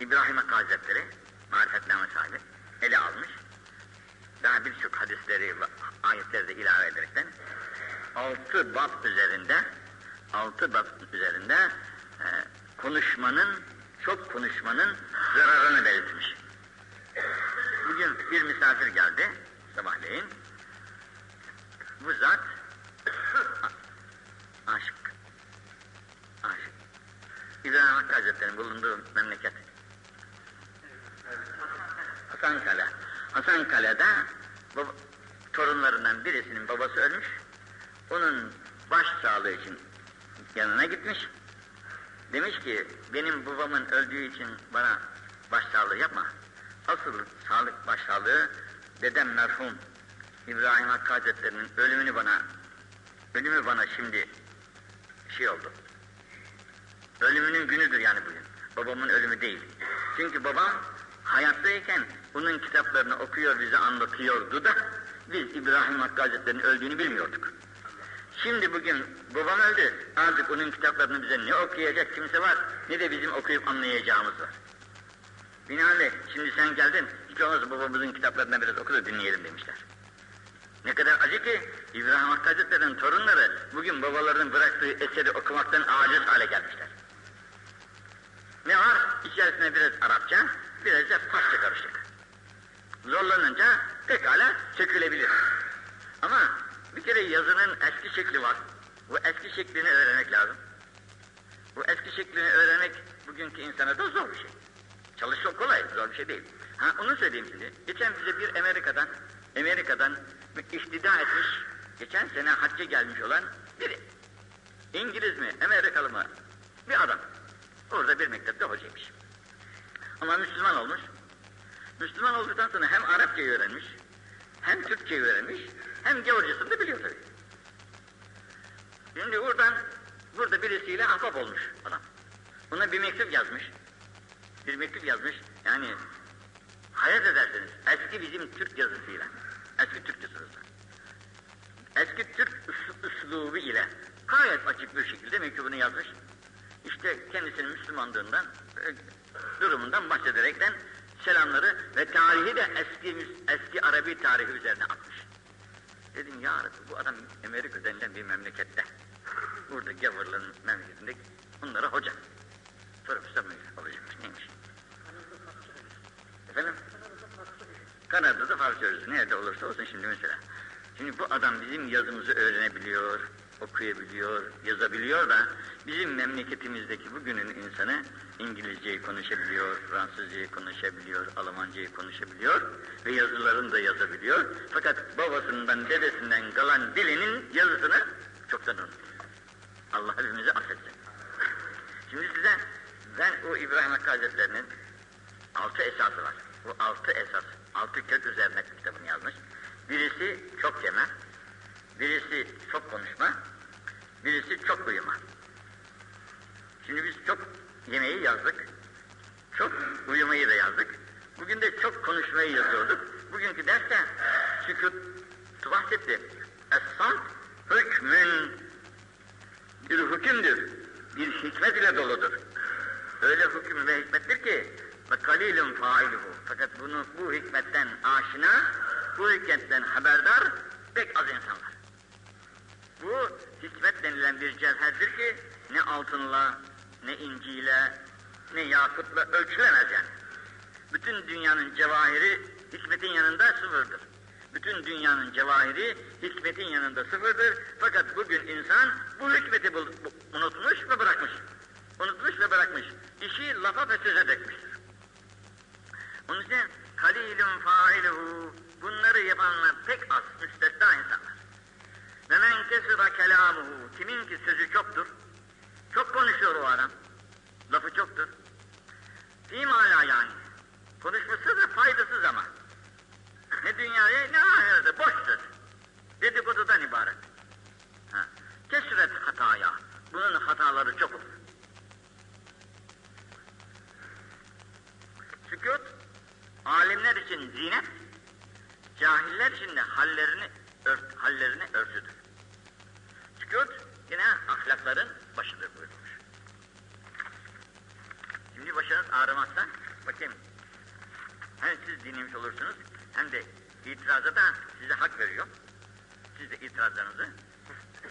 İbrahim Hakkı Hazretleri marifetname sahibi ele almış. Daha birçok hadisleri ve ayetleri de ilave ederekten altı bab üzerinde altı bab üzerinde e, konuşmanın çok konuşmanın zararını belirtmiş. Bir misafir geldi sabahleyin. Bu zat aşık. Aşık. İbrahim Hakkı Hazretleri'nin bulunduğu memleket. Hasankale. Hasankale'de baba, torunlarından birisinin babası ölmüş. Onun baş sağlığı için yanına gitmiş. Demiş ki benim babamın öldüğü için bana baş sağlığı yapma. Asıl sağlık baş sağlığı dedem merhum İbrahim Hakkı Hazretleri'nin ölümünü bana ölümü bana şimdi şey oldu. Ölümünün günüdür yani bugün. Babamın ölümü değil. Çünkü babam hayattayken bunun kitaplarını okuyor bize anlatıyordu da biz İbrahim Hakkı Hazretleri'nin öldüğünü bilmiyorduk. Şimdi bugün babam öldü. Artık onun kitaplarını bize ne okuyacak kimse var ne de bizim okuyup anlayacağımız var. Binaenaleyh şimdi sen geldin hiç olmazsa babamızın kitaplarından biraz oku da dinleyelim demişler. Ne kadar acı ki İbrahim Hakkı Hazretleri'nin torunları bugün babalarının bıraktığı eseri okumaktan aciz hale gelmişler. Ne var? İçerisine biraz Arapça, biraz da Farsça karışık. Zorlanınca pekala sökülebilir. Ama bir kere yazının eski şekli var. Bu eski şeklini öğrenmek lazım. Bu eski şeklini öğrenmek bugünkü insana da zor bir şey. Çalışmak kolay, zor bir şey değil. Ha onu söyleyeyim şimdi. Geçen bize bir Amerika'dan, Amerika'dan ihtida etmiş, geçen sene hacca gelmiş olan biri. İngiliz mi, Amerikalı mı? Bir adam. Orada bir mektepte hocaymış. Ama Müslüman olmuş. Müslüman olduktan sonra hem Arapçayı öğrenmiş, hem Türkçeyi öğrenmiş, hem Georcasını da biliyor tabii. Şimdi buradan, burada birisiyle ahbap olmuş adam. Ona bir mektup yazmış. Bir mektup yazmış. Yani hayat edersiniz. Eski bizim Türk yazısıyla. Eski Türk yazısı. Eski Türk üslubu ile gayet açık bir şekilde mektubunu yazmış. İşte kendisinin Müslümanlığından, e, durumundan bahsederekten selamları ve tarihi de eski eski Arabi tarihi üzerine atmış. Dedim ya Rabbi, bu adam Amerika denilen bir memlekette. Burada Gavurların memleketinde onlara hoca. Profesör neymiş? Efendim? Kanada'da Farsça öğrenci. Nerede olursa olsun şimdi mesela. Şimdi bu adam bizim yazımızı öğrenebiliyor, okuyabiliyor, yazabiliyor da bizim memleketimizdeki bugünün insanı İngilizceyi konuşabiliyor, Fransızcayı konuşabiliyor, Almancayı konuşabiliyor ve yazılarını da yazabiliyor. Fakat babasından, dedesinden kalan dilinin yazısını çoktan unuttu. Allah hepimizi affetsin. Şimdi size ben o İbrahim Hakkı Hazretleri'nin altı esası var. Bu altı esas, altı kök üzerine kitabını yazmış. Birisi çok yeme, birisi çok konuşma, birisi çok uyuma. Şimdi biz çok yemeği yazdık, çok uyumayı da yazdık. Bugün de çok konuşmayı yazıyorduk. Bugünkü derste sükutu bahsetti. Es-sant hükmün bir hükümdür, bir hikmet ile doludur. Öyle hüküm ve hikmettir ki ve kalilun failuhu. Fakat bunu bu hikmetten aşina, bu hikmetten haberdar pek az insanlar. Bu hikmet denilen bir cevherdir ki ne altınla, ne inciyle, ne yakutla ölçülemez yani. Bütün dünyanın cevahiri hikmetin yanında sıfırdır. Bütün dünyanın cevahiri hikmetin yanında sıfırdır. Fakat bugün insan bu hikmeti unutmuş ve bırakmış. Unutmuş ve bırakmış. İşi lafa ve söze dökmüştür. Onun için kalilun failuhu bunları yapanlar pek az müstesna insanlar. Ve men kesira kelamuhu kimin ki sözü çoktur. Çok konuşuyor o adam. Lafı çoktur. Fîmâlâ yani. Konuşması da faydasız ama. Ne dünyaya ne ahirete boş söz. Dedikodudan ibaret. Ha. Kesret hataya. Bunun hataları çok olur. Sükut, alimler için zinet, cahiller için de hallerini, ört, hallerini örtüdür. Sükut, yine ahlakların başıdır buyurmuş. Şimdi başınız ağrımazsa, bakayım, hem siz dinlemiş olursunuz, hem de itiraza da size hak veriyor. Siz de itirazlarınızı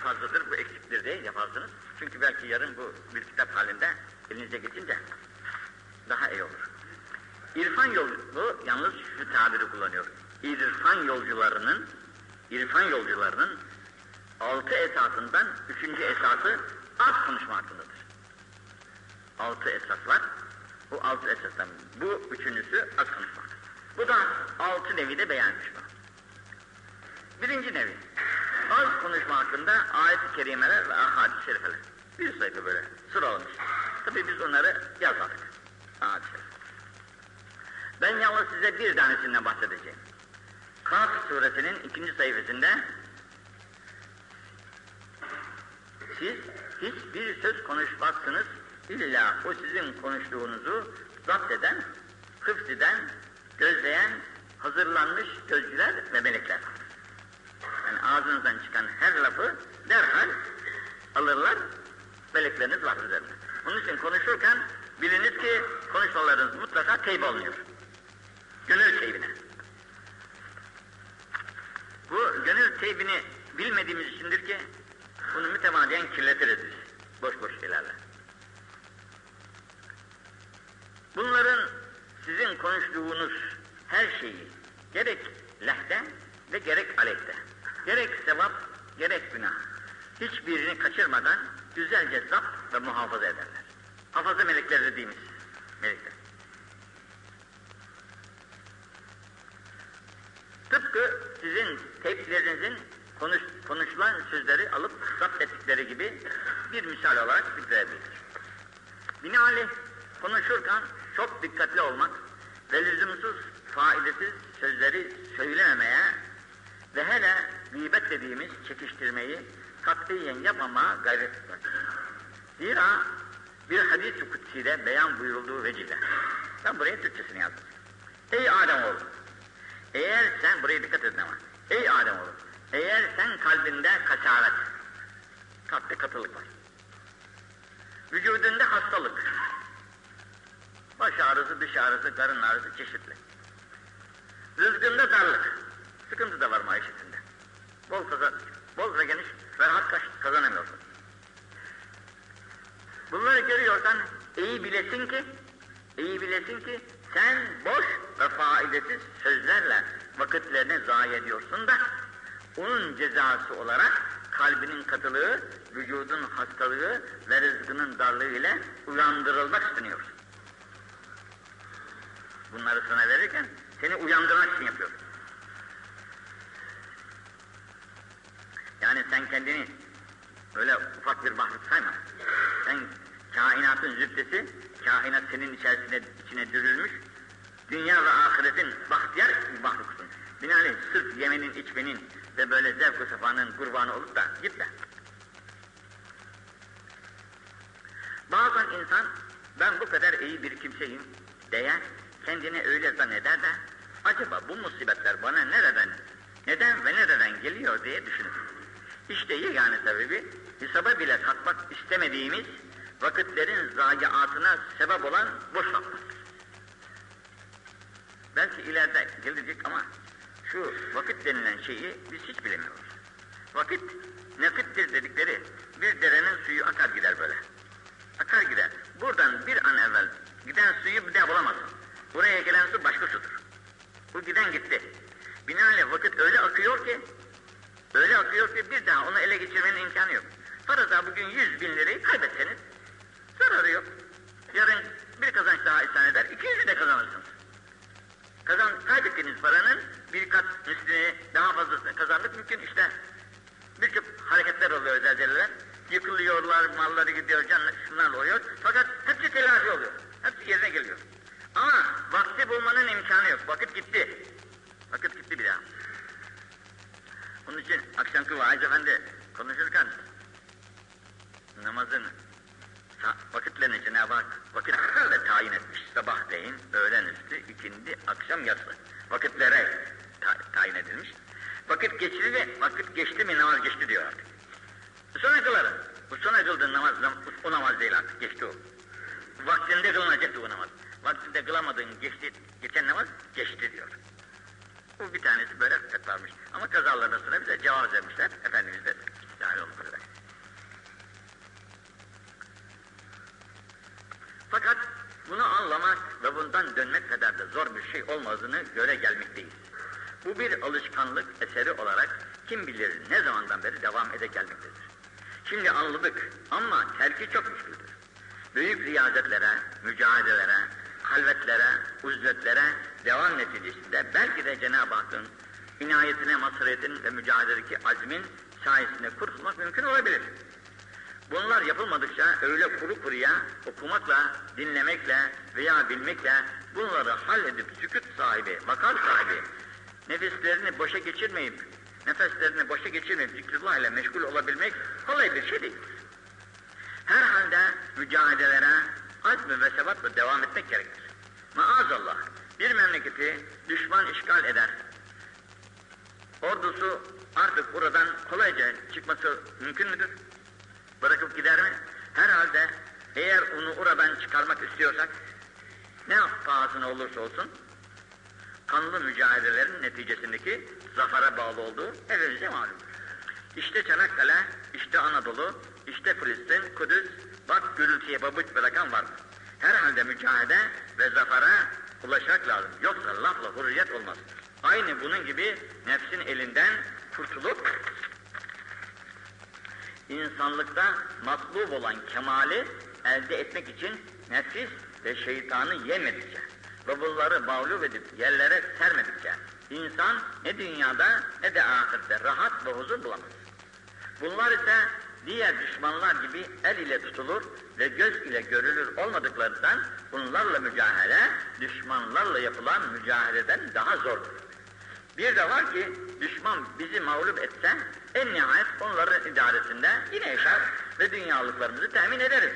fazladır, bu eksiktir diye yaparsınız. Çünkü belki yarın bu bir kitap halinde elinize geçince daha iyi olur. İrfan yolu yalnız şu tabiri kullanıyor. İrfan yolcularının irfan yolcularının altı esasından üçüncü esası az konuşma hakkındadır. Altı esas var. Bu altı esasdan bu üçüncüsü az konuşmak. Bu da altı nevi de beğenmiş bu. Birinci nevi. Az konuşma hakkında ayet-i kerimeler ve ahadis-i şerifeler. Bir sayfa böyle sıralamış. Tabi biz onları yazmadık. Ahadis Ben yalnız size bir tanesinden bahsedeceğim. Kaf suresinin ikinci sayfasında siz hiçbir söz konuşmazsınız illa o sizin konuştuğunuzu zapt eden, hıfz eden, gözleyen, hazırlanmış gözcüler ve melekler. Yani ağzınızdan çıkan her lafı derhal alırlar, melekleriniz var üzerinde. Onun için konuşurken biliniz ki konuşmalarınız mutlaka teyip olunuyor. Gönül teybine. Bu gönül teybini bilmediğimiz içindir ki bunu mütemadiyen kirletiriz biz. Boş boş şeylerle. Bunların sizin konuştuğunuz her şeyi gerek lehte ve gerek aleyhte, gerek sevap, gerek günah, hiçbirini kaçırmadan güzelce zapt ve muhafaza ederler. Hafaza melekleri dediğimiz melekler. Tıpkı sizin tepkilerinizin konuş, konuşulan sözleri alıp zapt ettikleri gibi bir misal olarak zikredebilir. Binaenaleyh konuşurken çok dikkatli olmak ve lüzumsuz, faidesiz sözleri söylememeye ve hele gıybet dediğimiz çekiştirmeyi katiyen yapmama gayret etmek. Zira bir hadis-i kutsi'de beyan buyurulduğu vecihle. Ben buraya Türkçesini yazdım. Ey Ademoğlu! Eğer sen, buraya dikkat edin ama. Ey Ademoğlu! Eğer sen kalbinde kasaret, kalpte katılık var. Vücudunda hastalık, baş ağrısı, dış ağrısı, karın ağrısı çeşitli. Rızkında darlık, sıkıntı da var maişetinde. Bol kazan, bol ve geniş rahat kazanamıyorsun. Bunları görüyorsan iyi bilesin ki, iyi bilesin ki sen boş ve faidesiz sözlerle vakitlerini zayi ediyorsun da onun cezası olarak kalbinin katılığı, vücudun hastalığı ve rızkının darlığı ile uyandırılmak isteniyor. Bunları sana verirken seni uyandırmak için yapıyor. Yani sen kendini öyle ufak bir mahluk sayma. Sen kainatın zübdesi, kainat senin içerisinde içine dürülmüş, dünya ve ahiretin bahtiyar mahluksun. Binaenaleyh sırf yemenin, içmenin ve böyle zevk-ı sefanın kurbanı olup da gitme. Bazen insan, ben bu kadar iyi bir kimseyim diye kendini öyle zanneder de, acaba bu musibetler bana nereden, neden ve nereden geliyor diye düşünür. İşte yegane sebebi, hesaba bile katmak istemediğimiz vakitlerin zayiatına sebep olan boş vakittir. Belki ileride gelecek ama şu vakit denilen şeyi biz hiç bilemiyoruz. Vakit nefittir dedikleri bir derenin suyu akar gider böyle. Akar gider. Buradan bir an evvel giden suyu bir daha bulamazsın. Buraya gelen su başka sudur. Bu giden gitti. Binaenaleyh vakit öyle akıyor ki öyle akıyor ki bir daha onu ele geçirmenin imkanı yok. Faraza bugün yüz bin lirayı kaybetseniz zararı yok. Yarın bir kazanç daha ihsan eder, iki de kazanırsınız. Kazan, kaybettiğiniz paranın bir kat mislini daha fazlasını kazanmak mümkün işte. Birçok hareketler oluyor zelzeleler. Yıkılıyorlar, malları gidiyor, canlı, şunlar oluyor. Fakat hepsi telafi oluyor. Hepsi yerine geliyor. Ama vakti bulmanın imkanı yok. Vakit gitti. Vakit gitti bir daha. Onun için akşamki vaiz efendi konuşurken namazın vakitlerini Cenab-ı Hak vakitlerle tayin etmiş. Sabah deyin, öğlen üstü, ikindi, akşam yatsı. Vakitlere ta tayin edilmiş. Vakit geçti ve vakit geçti mi namaz geçti diyor artık. Sonra kılarım. Bu sonra kıldığın namaz, o namaz değil artık, geçti o. Vaktinde kılınacaktı o namaz. Vaktinde kılamadığın geçti, geçen namaz geçti diyor. Bu bir tanesi böyle varmış. Ama kazalardan sonra bize cevap vermişler. Efendimiz de dahil olmak. Fakat bunu anlamak ve bundan dönmek kadar da zor bir şey olmadığını göre gelmekteyiz. Bu bir alışkanlık eseri olarak kim bilir ne zamandan beri devam ede gelmektedir. Şimdi anladık ama terki çok müşküldür. Büyük riyazetlere, mücadelelere, halvetlere, uzletlere devam neticesinde belki de Cenab-ı Hakk'ın inayetine, masriyetin ve mücadeledeki azmin sayesinde kurtulmak mümkün olabilir. Bunlar yapılmadıkça öyle kuru kuruya okumakla, dinlemekle veya bilmekle bunları halledip sükut sahibi, vakal sahibi, nefislerini boşa geçirmeyip, nefeslerini boşa geçirmeyip zikrullah ile meşgul olabilmek kolay bir şey değil. Herhalde mücadelelere azmi ve sebatla devam etmek gerekir. Maazallah bir memleketi düşman işgal eder. Ordusu artık buradan kolayca çıkması mümkün müdür? Bırakıp gider mi? Herhalde eğer onu oradan çıkarmak istiyorsak ne pahasına olursa olsun kanlı mücadelelerin neticesindeki zafere bağlı olduğu hepimize malumdur. İşte Çanakkale, işte Anadolu, işte Filistin, Kudüs, bak gürültüye babuç bırakan var mı? Herhalde mücadele ve zafere ulaşmak lazım. Yoksa lafla hürriyet olmaz. Aynı bunun gibi nefsin elinden kurtulup insanlıkta matlub olan kemali elde etmek için nefis ve şeytanı yemedikçe ve bunları edip yerlere sermedikçe insan ne dünyada ne de ahirette rahat ve huzur bulamaz. Bunlar ise diğer düşmanlar gibi el ile tutulur ve göz ile görülür olmadıklarından bunlarla mücadele düşmanlarla yapılan mücadeleden daha zordur. Bir de var ki düşman bizi mağlup etse en nihayet onların idaresinde yine yaşar ve dünyalıklarımızı temin ederiz.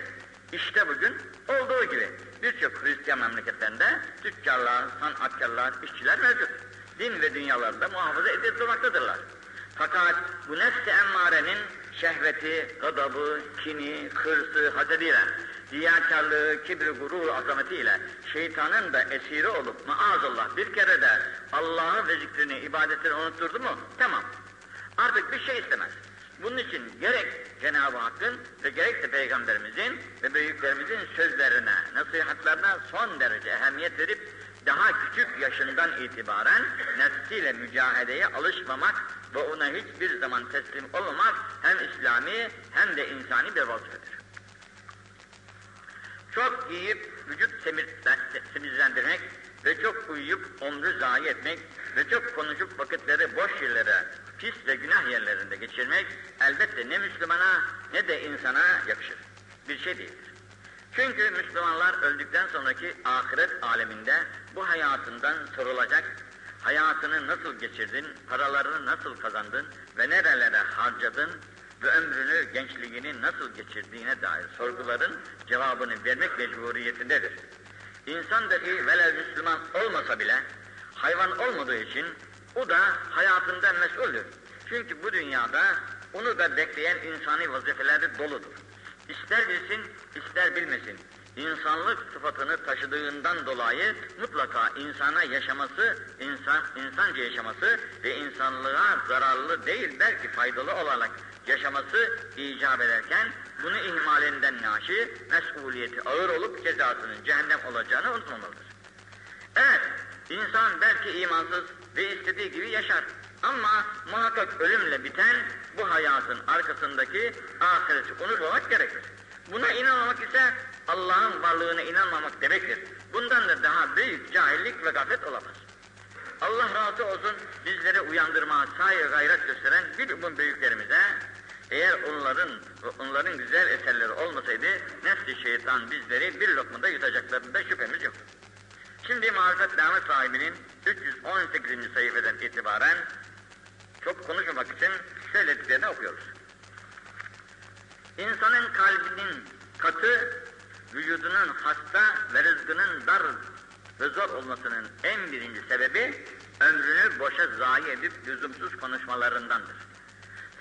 İşte bugün olduğu gibi birçok Hristiyan memleketlerinde tüccarlar, sanatkarlar, işçiler mevcut. Din ve dünyalarında muhafaza durmaktadırlar. Fakat bu nefs-i emmarenin şehveti, gadabı, kini, hırsı, hasediyle, riyakarlığı, kibri, gurur, azametiyle şeytanın da esiri olup maazallah bir kere de Allah'ı ve zikrini, ibadetini unutturdu mu? Tamam. Artık bir şey istemez. Bunun için gerek Cenab-ı Hakk'ın ve gerekse Peygamberimizin ve büyüklerimizin sözlerine, nasihatlerine son derece ehemmiyet verip daha küçük yaşından itibaren nefsiyle mücadeleye alışmamak ve ona hiçbir zaman teslim olmamak hem İslami hem de insani bir vazifedir. Çok yiyip vücut temizlendirmek ve çok uyuyup omru zayi etmek ve çok konuşup vakitleri boş yerlere, pis ve günah yerlerinde geçirmek elbette ne Müslümana ne de insana yakışır. Bir şey değildir. Çünkü Müslümanlar öldükten sonraki ahiret aleminde bu hayatından sorulacak, hayatını nasıl geçirdin, paralarını nasıl kazandın ve nerelere harcadın ve ömrünü, gençliğini nasıl geçirdiğine dair sorguların cevabını vermek mecburiyetindedir. İnsan dahi velev Müslüman olmasa bile hayvan olmadığı için o da hayatından mesuldür. Çünkü bu dünyada onu da bekleyen insani vazifeleri doludur. İster bilsin, ister bilmesin. İnsanlık sıfatını taşıdığından dolayı mutlaka insana yaşaması, insan, insanca yaşaması ve insanlığa zararlı değil belki faydalı olarak yaşaması icap ederken bunu ihmalinden naşi, mesuliyeti ağır olup cezasının cehennem olacağını unutmamalıdır. Evet, insan belki imansız ve istediği gibi yaşar. Ama muhakkak ölümle biten bu hayatın arkasındaki ahireti unutmamak gerekir. Buna inanmamak ise Allah'ın varlığına inanmamak demektir. Bundan da daha büyük cahillik ve gaflet olamaz. Allah razı olsun bizleri uyandırma, sahi gayret gösteren bir umum büyüklerimize eğer onların onların güzel eserleri olmasaydı nefsi şeytan bizleri bir lokmada yutacaklarında şüphemiz yok. Şimdi marifet damet sahibinin 318. sayfadan itibaren çok konuşmamak için söylediklerini okuyoruz. İnsanın kalbinin katı, vücudunun hasta ve rızkının dar ve zor olmasının en birinci sebebi ömrünü boşa zayi edip lüzumsuz konuşmalarındandır.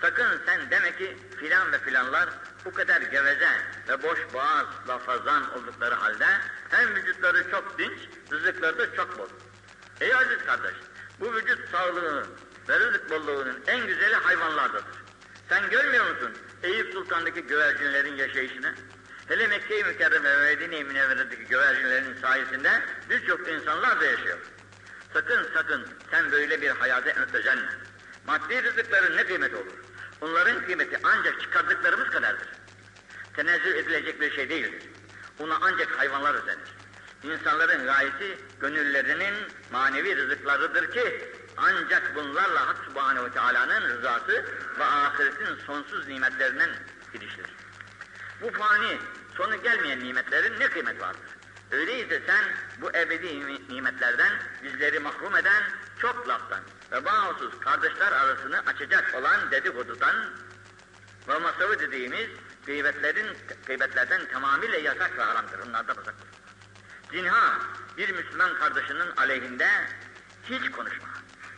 Sakın sen deme ki filan ve filanlar bu kadar geveze ve boş boğaz lafazan oldukları halde hem vücutları çok dinç, rızıkları da çok bol. Ey aziz kardeş, bu vücut sağlığı ve rızık bolluğunun en güzeli hayvanlardadır. Sen görmüyor musun Eyüp Sultan'daki güvercinlerin yaşayışını? Hele Mekke-i Mükerreme ve Medine-i Münevvere'deki güvercinlerin sayesinde birçok insanlar da yaşıyor. Sakın sakın sen böyle bir hayata özenme. Maddi rızıkların ne kıymeti olur? Onların kıymeti ancak çıkardıklarımız kadardır. Tenezzül edilecek bir şey değildir. Ona ancak hayvanlar özenir. İnsanların gayesi gönüllerinin manevi rızıklarıdır ki ancak bunlarla Hak Subhanehu ve Teala'nın rızası ve ahiretin sonsuz nimetlerinden girişir. Bu fani, sonu gelmeyen nimetlerin ne kıymet vardır? Öyleyse sen bu ebedi nimetlerden bizleri mahrum eden çok laftan ve bağımsız kardeşler arasını açacak olan dedikodudan ve masavı dediğimiz gıybetlerin, gıybetlerden tamamıyla yasak ve haramdır. Onlardan uzak dur. Zinha, bir Müslüman kardeşinin aleyhinde hiç konuşma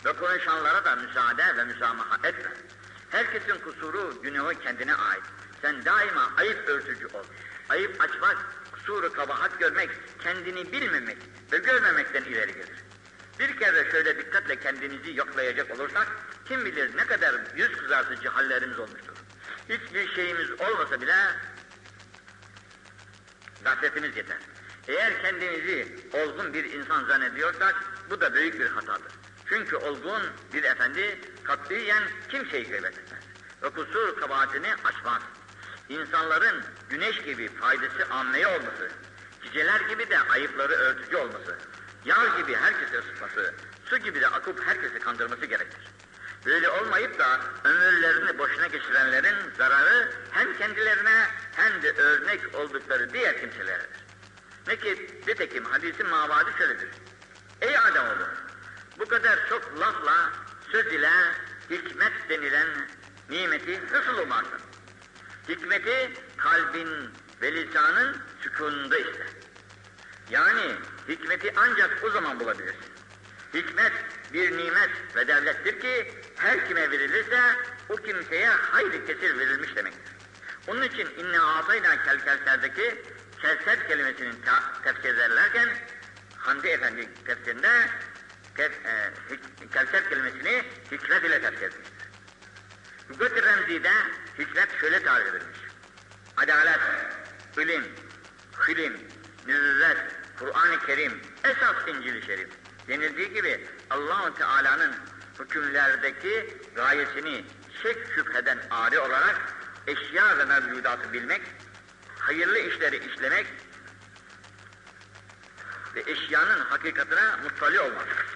ve konuşanlara da müsaade ve müsamaha etme. Herkesin kusuru, günahı kendine ait. Sen daima ayıp örtücü ol. Ayıp açmak, kusuru kabahat görmek, kendini bilmemek ve görmemekten ileri gelir. Bir kere şöyle dikkatle kendinizi yoklayacak olursak, kim bilir ne kadar yüz kızartıcı hallerimiz olmuştur. Hiçbir şeyimiz olmasa bile gafletimiz yeter. Eğer kendimizi olgun bir insan zannediyorsak, bu da büyük bir hatadır. Çünkü olgun bir efendi katiyen kimseyi gıybet etmez. ve kusur kabahatini açmaz. İnsanların güneş gibi faydası ammeye olması, çiçeler gibi de ayıpları örtücü olması, yağ gibi herkese ısıtması, su gibi de akıp herkesi kandırması gerekir. Böyle olmayıp da ömürlerini boşuna geçirenlerin zararı hem kendilerine hem de örnek oldukları diğer kimseleredir. Peki nitekim hadisin mavadı şöyledir. Ey Ademoğlu! Bu kadar çok lafla, söz ile hikmet denilen nimeti nasıl umarsın? Hikmeti kalbin ve lisanın sükununda iste. Yani hikmeti ancak o zaman bulabilirsin. Hikmet bir nimet ve devlettir ki her kime verilirse o kimseye hayli kesir verilmiş demektir. Onun için inne atayna kel kevserdeki kevser kelimesinin tefsir ederlerken Hamdi Efendi tefsirinde tef, e, kevser kelimesini hikmet ile tefsir etmiştir. Lügat-ı Remzi'de hikmet şöyle tarif edilmiş. Adalet, ilim, hilim, nüvvet, Kur'an-ı Kerim, esas İncil-i Şerif denildiği gibi allah Teala'nın hükümlerdeki gayesini şek şüpheden ari olarak eşya ve mevcudatı bilmek, hayırlı işleri işlemek ve eşyanın hakikatine muttali olmak.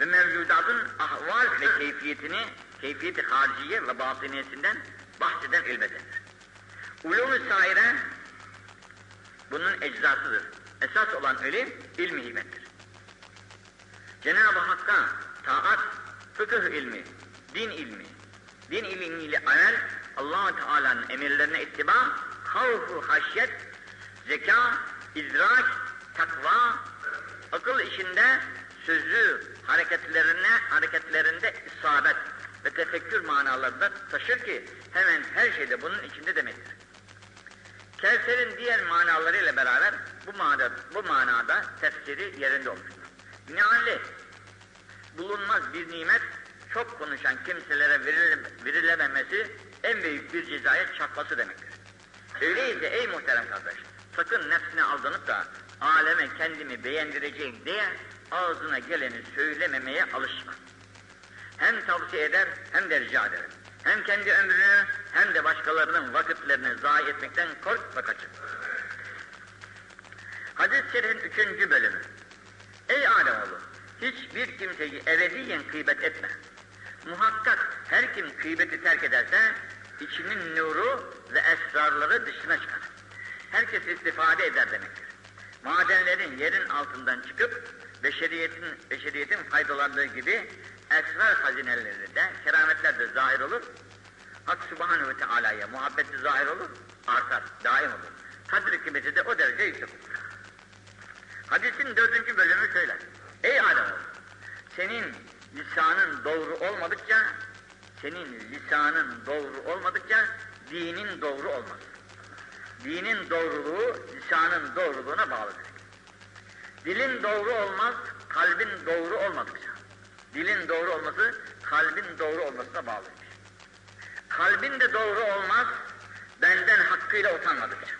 Ve mevcudatın ahval ve keyfiyetini, keyfiyeti hariciye ve batıniyetinden bahseden ilmedir. Ulûm-ü bunun eczasıdır. Esas olan ilim, ilmi hikmettir. Cenab-ı Hakk'a taat, fıkıh ilmi, din ilmi, din ilmiyle amel, allah Teala'nın emirlerine ittiba, havfu haşyet, zeka, idrak, takva, akıl işinde sözü hareketlerine, hareketlerinde isabet ve tefekkür manalarında taşır ki hemen her şeyde bunun içinde demektir. Kevser'in diğer manalarıyla beraber bu manada, bu manada tefsiri yerinde olmuştur. Binaenli bulunmaz bir nimet çok konuşan kimselere veril, verilememesi en büyük bir cezaya çarpması demektir. Öyleyse ey muhterem kardeş, sakın nefsine aldanıp da aleme kendimi beğendireceğim diye ağzına geleni söylememeye alışma. Hem tavsiye eder hem de rica ederim. Hem kendi ömrünü hem de başkalarının vakitlerini zayi etmekten kork ve kaçın. Hadis-i şerifin üçüncü bölümü. Ey Ademoğlu! Hiçbir kimseyi ebediyen gıybet etme. Muhakkak her kim gıybeti terk ederse içinin nuru ve esrarları dışına çıkar. Herkes istifade eder demektir. Madenlerin yerin altından çıkıp beşeriyetin, beşeriyetin faydalandığı gibi esrar hazineleri de, kerametler de zahir olur. Hak Subhanahu ve Teala'ya muhabbeti zahir olur, artar, daim olur. Kadri kıymeti de o derece yüksek olur. Hadisin dördüncü bölümü şöyle. Ey Adem senin lisanın doğru olmadıkça, senin lisanın doğru olmadıkça dinin doğru olmaz. Dinin doğruluğu lisanın doğruluğuna bağlıdır. Dilin doğru olmaz, kalbin doğru olmadıkça. Dilin doğru olması, kalbin doğru olmasına bağlıdır. Kalbin de doğru olmaz, benden hakkıyla utanmadıkça.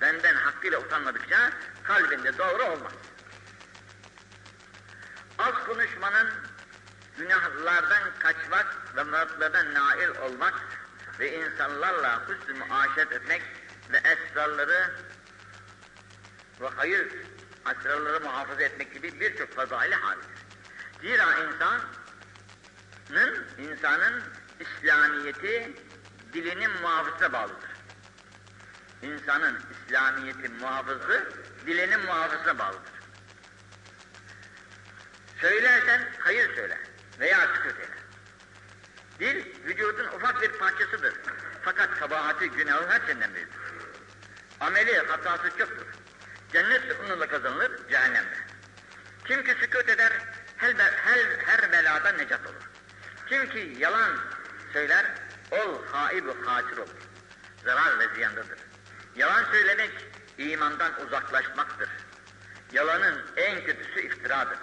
Benden hakkıyla utanmadıkça, kalbinde doğru olmaz. Az konuşmanın günahlardan kaçmak ve muratlardan nail olmak ve insanlarla husn-ı muaşeret etmek ve esrarları ve hayır asrarları muhafaza etmek gibi birçok fazaili halidir. Zira insanın, insanın İslamiyeti dilinin muhafızına bağlıdır. İnsanın İslamiyeti muhafızı dilinin muhafızına bağlıdır. Söylersen hayır söyle veya sükut eyle. Dil vücudun ufak bir parçasıdır. Fakat kabahati, günahı her senden büyüktür. Ameli, hatası çoktur. Cennet onunla kazanılır, cehennemde. Kim ki sükut eder, her, her, her beladan necat olur. Kim ki yalan söyler, ol haibu hatir olur. Zarar ve ziyandadır. Yalan söylemek, imandan uzaklaşmaktır. Yalanın en kötüsü iftiradır.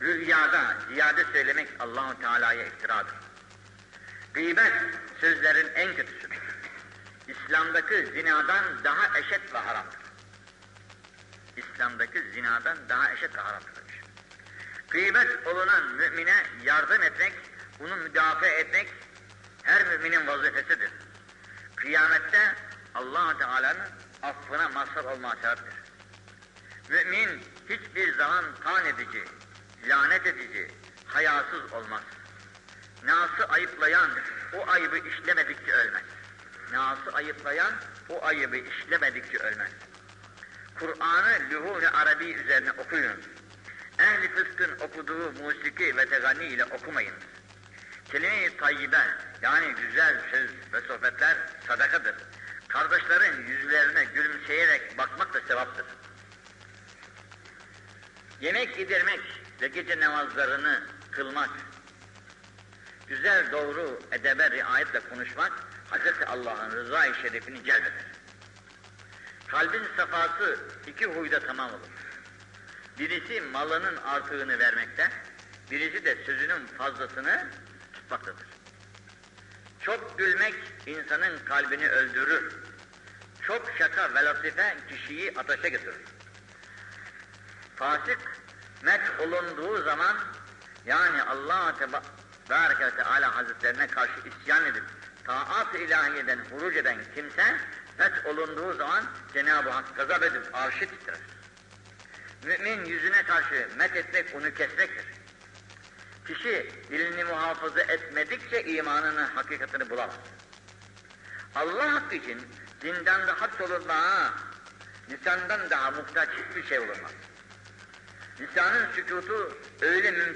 Rüyada ziyade söylemek Allahu Teala'ya iftiradır. Gıybet sözlerin en kötüsüdür. İslam'daki zinadan daha eşit ve haramdır. İslam'daki zinadan daha eşit ve haramdır. Gıybet olunan mümine yardım etmek, onu müdafaa etmek her müminin vazifesidir. Kıyamette allah Teala'nın affına mazhar olma şarttır. Mümin hiçbir zaman kan edici, lanet edici, hayasız olmaz. Nası ayıplayan o ayıbı işlemedikçe ölmez. Nası ayıplayan o ayıbı işlemedikçe ölmez. Kur'an'ı lühûn-i arabi üzerine okuyun. Ehli fıskın okuduğu musiki ve tegani ile okumayın. Kelime-i tayyibe yani güzel söz ve sohbetler sadakadır. Kardeşlerin yüzlerine gülümseyerek bakmak da sevaptır. Yemek yedirmek ve gece namazlarını kılmak, güzel doğru edebe riayetle konuşmak, Hz. Allah'ın rıza-i şerifini celbeder. Kalbin safası iki huyda tamam olur. Birisi malının artığını vermekte, birisi de sözünün fazlasını tutmaktadır. Çok gülmek insanın kalbini öldürür. Çok şaka ve latife kişiyi ateşe götürür. Fasık met olunduğu zaman yani Allah Tebareke Teala Hazretlerine karşı isyan edip taat-ı ilahiyeden huruc eden kimse met olunduğu zaman Cenab-ı Hak gazap edip arşı titrer. Mümin yüzüne karşı met etmek onu kesmektir. Kişi dilini muhafaza etmedikçe imanının hakikatini bulamaz. Allah hakkı için dinden daha solunmaya, lisandan daha muhtaç hiçbir şey olmaz. Lisanın sükutu öyle mümkün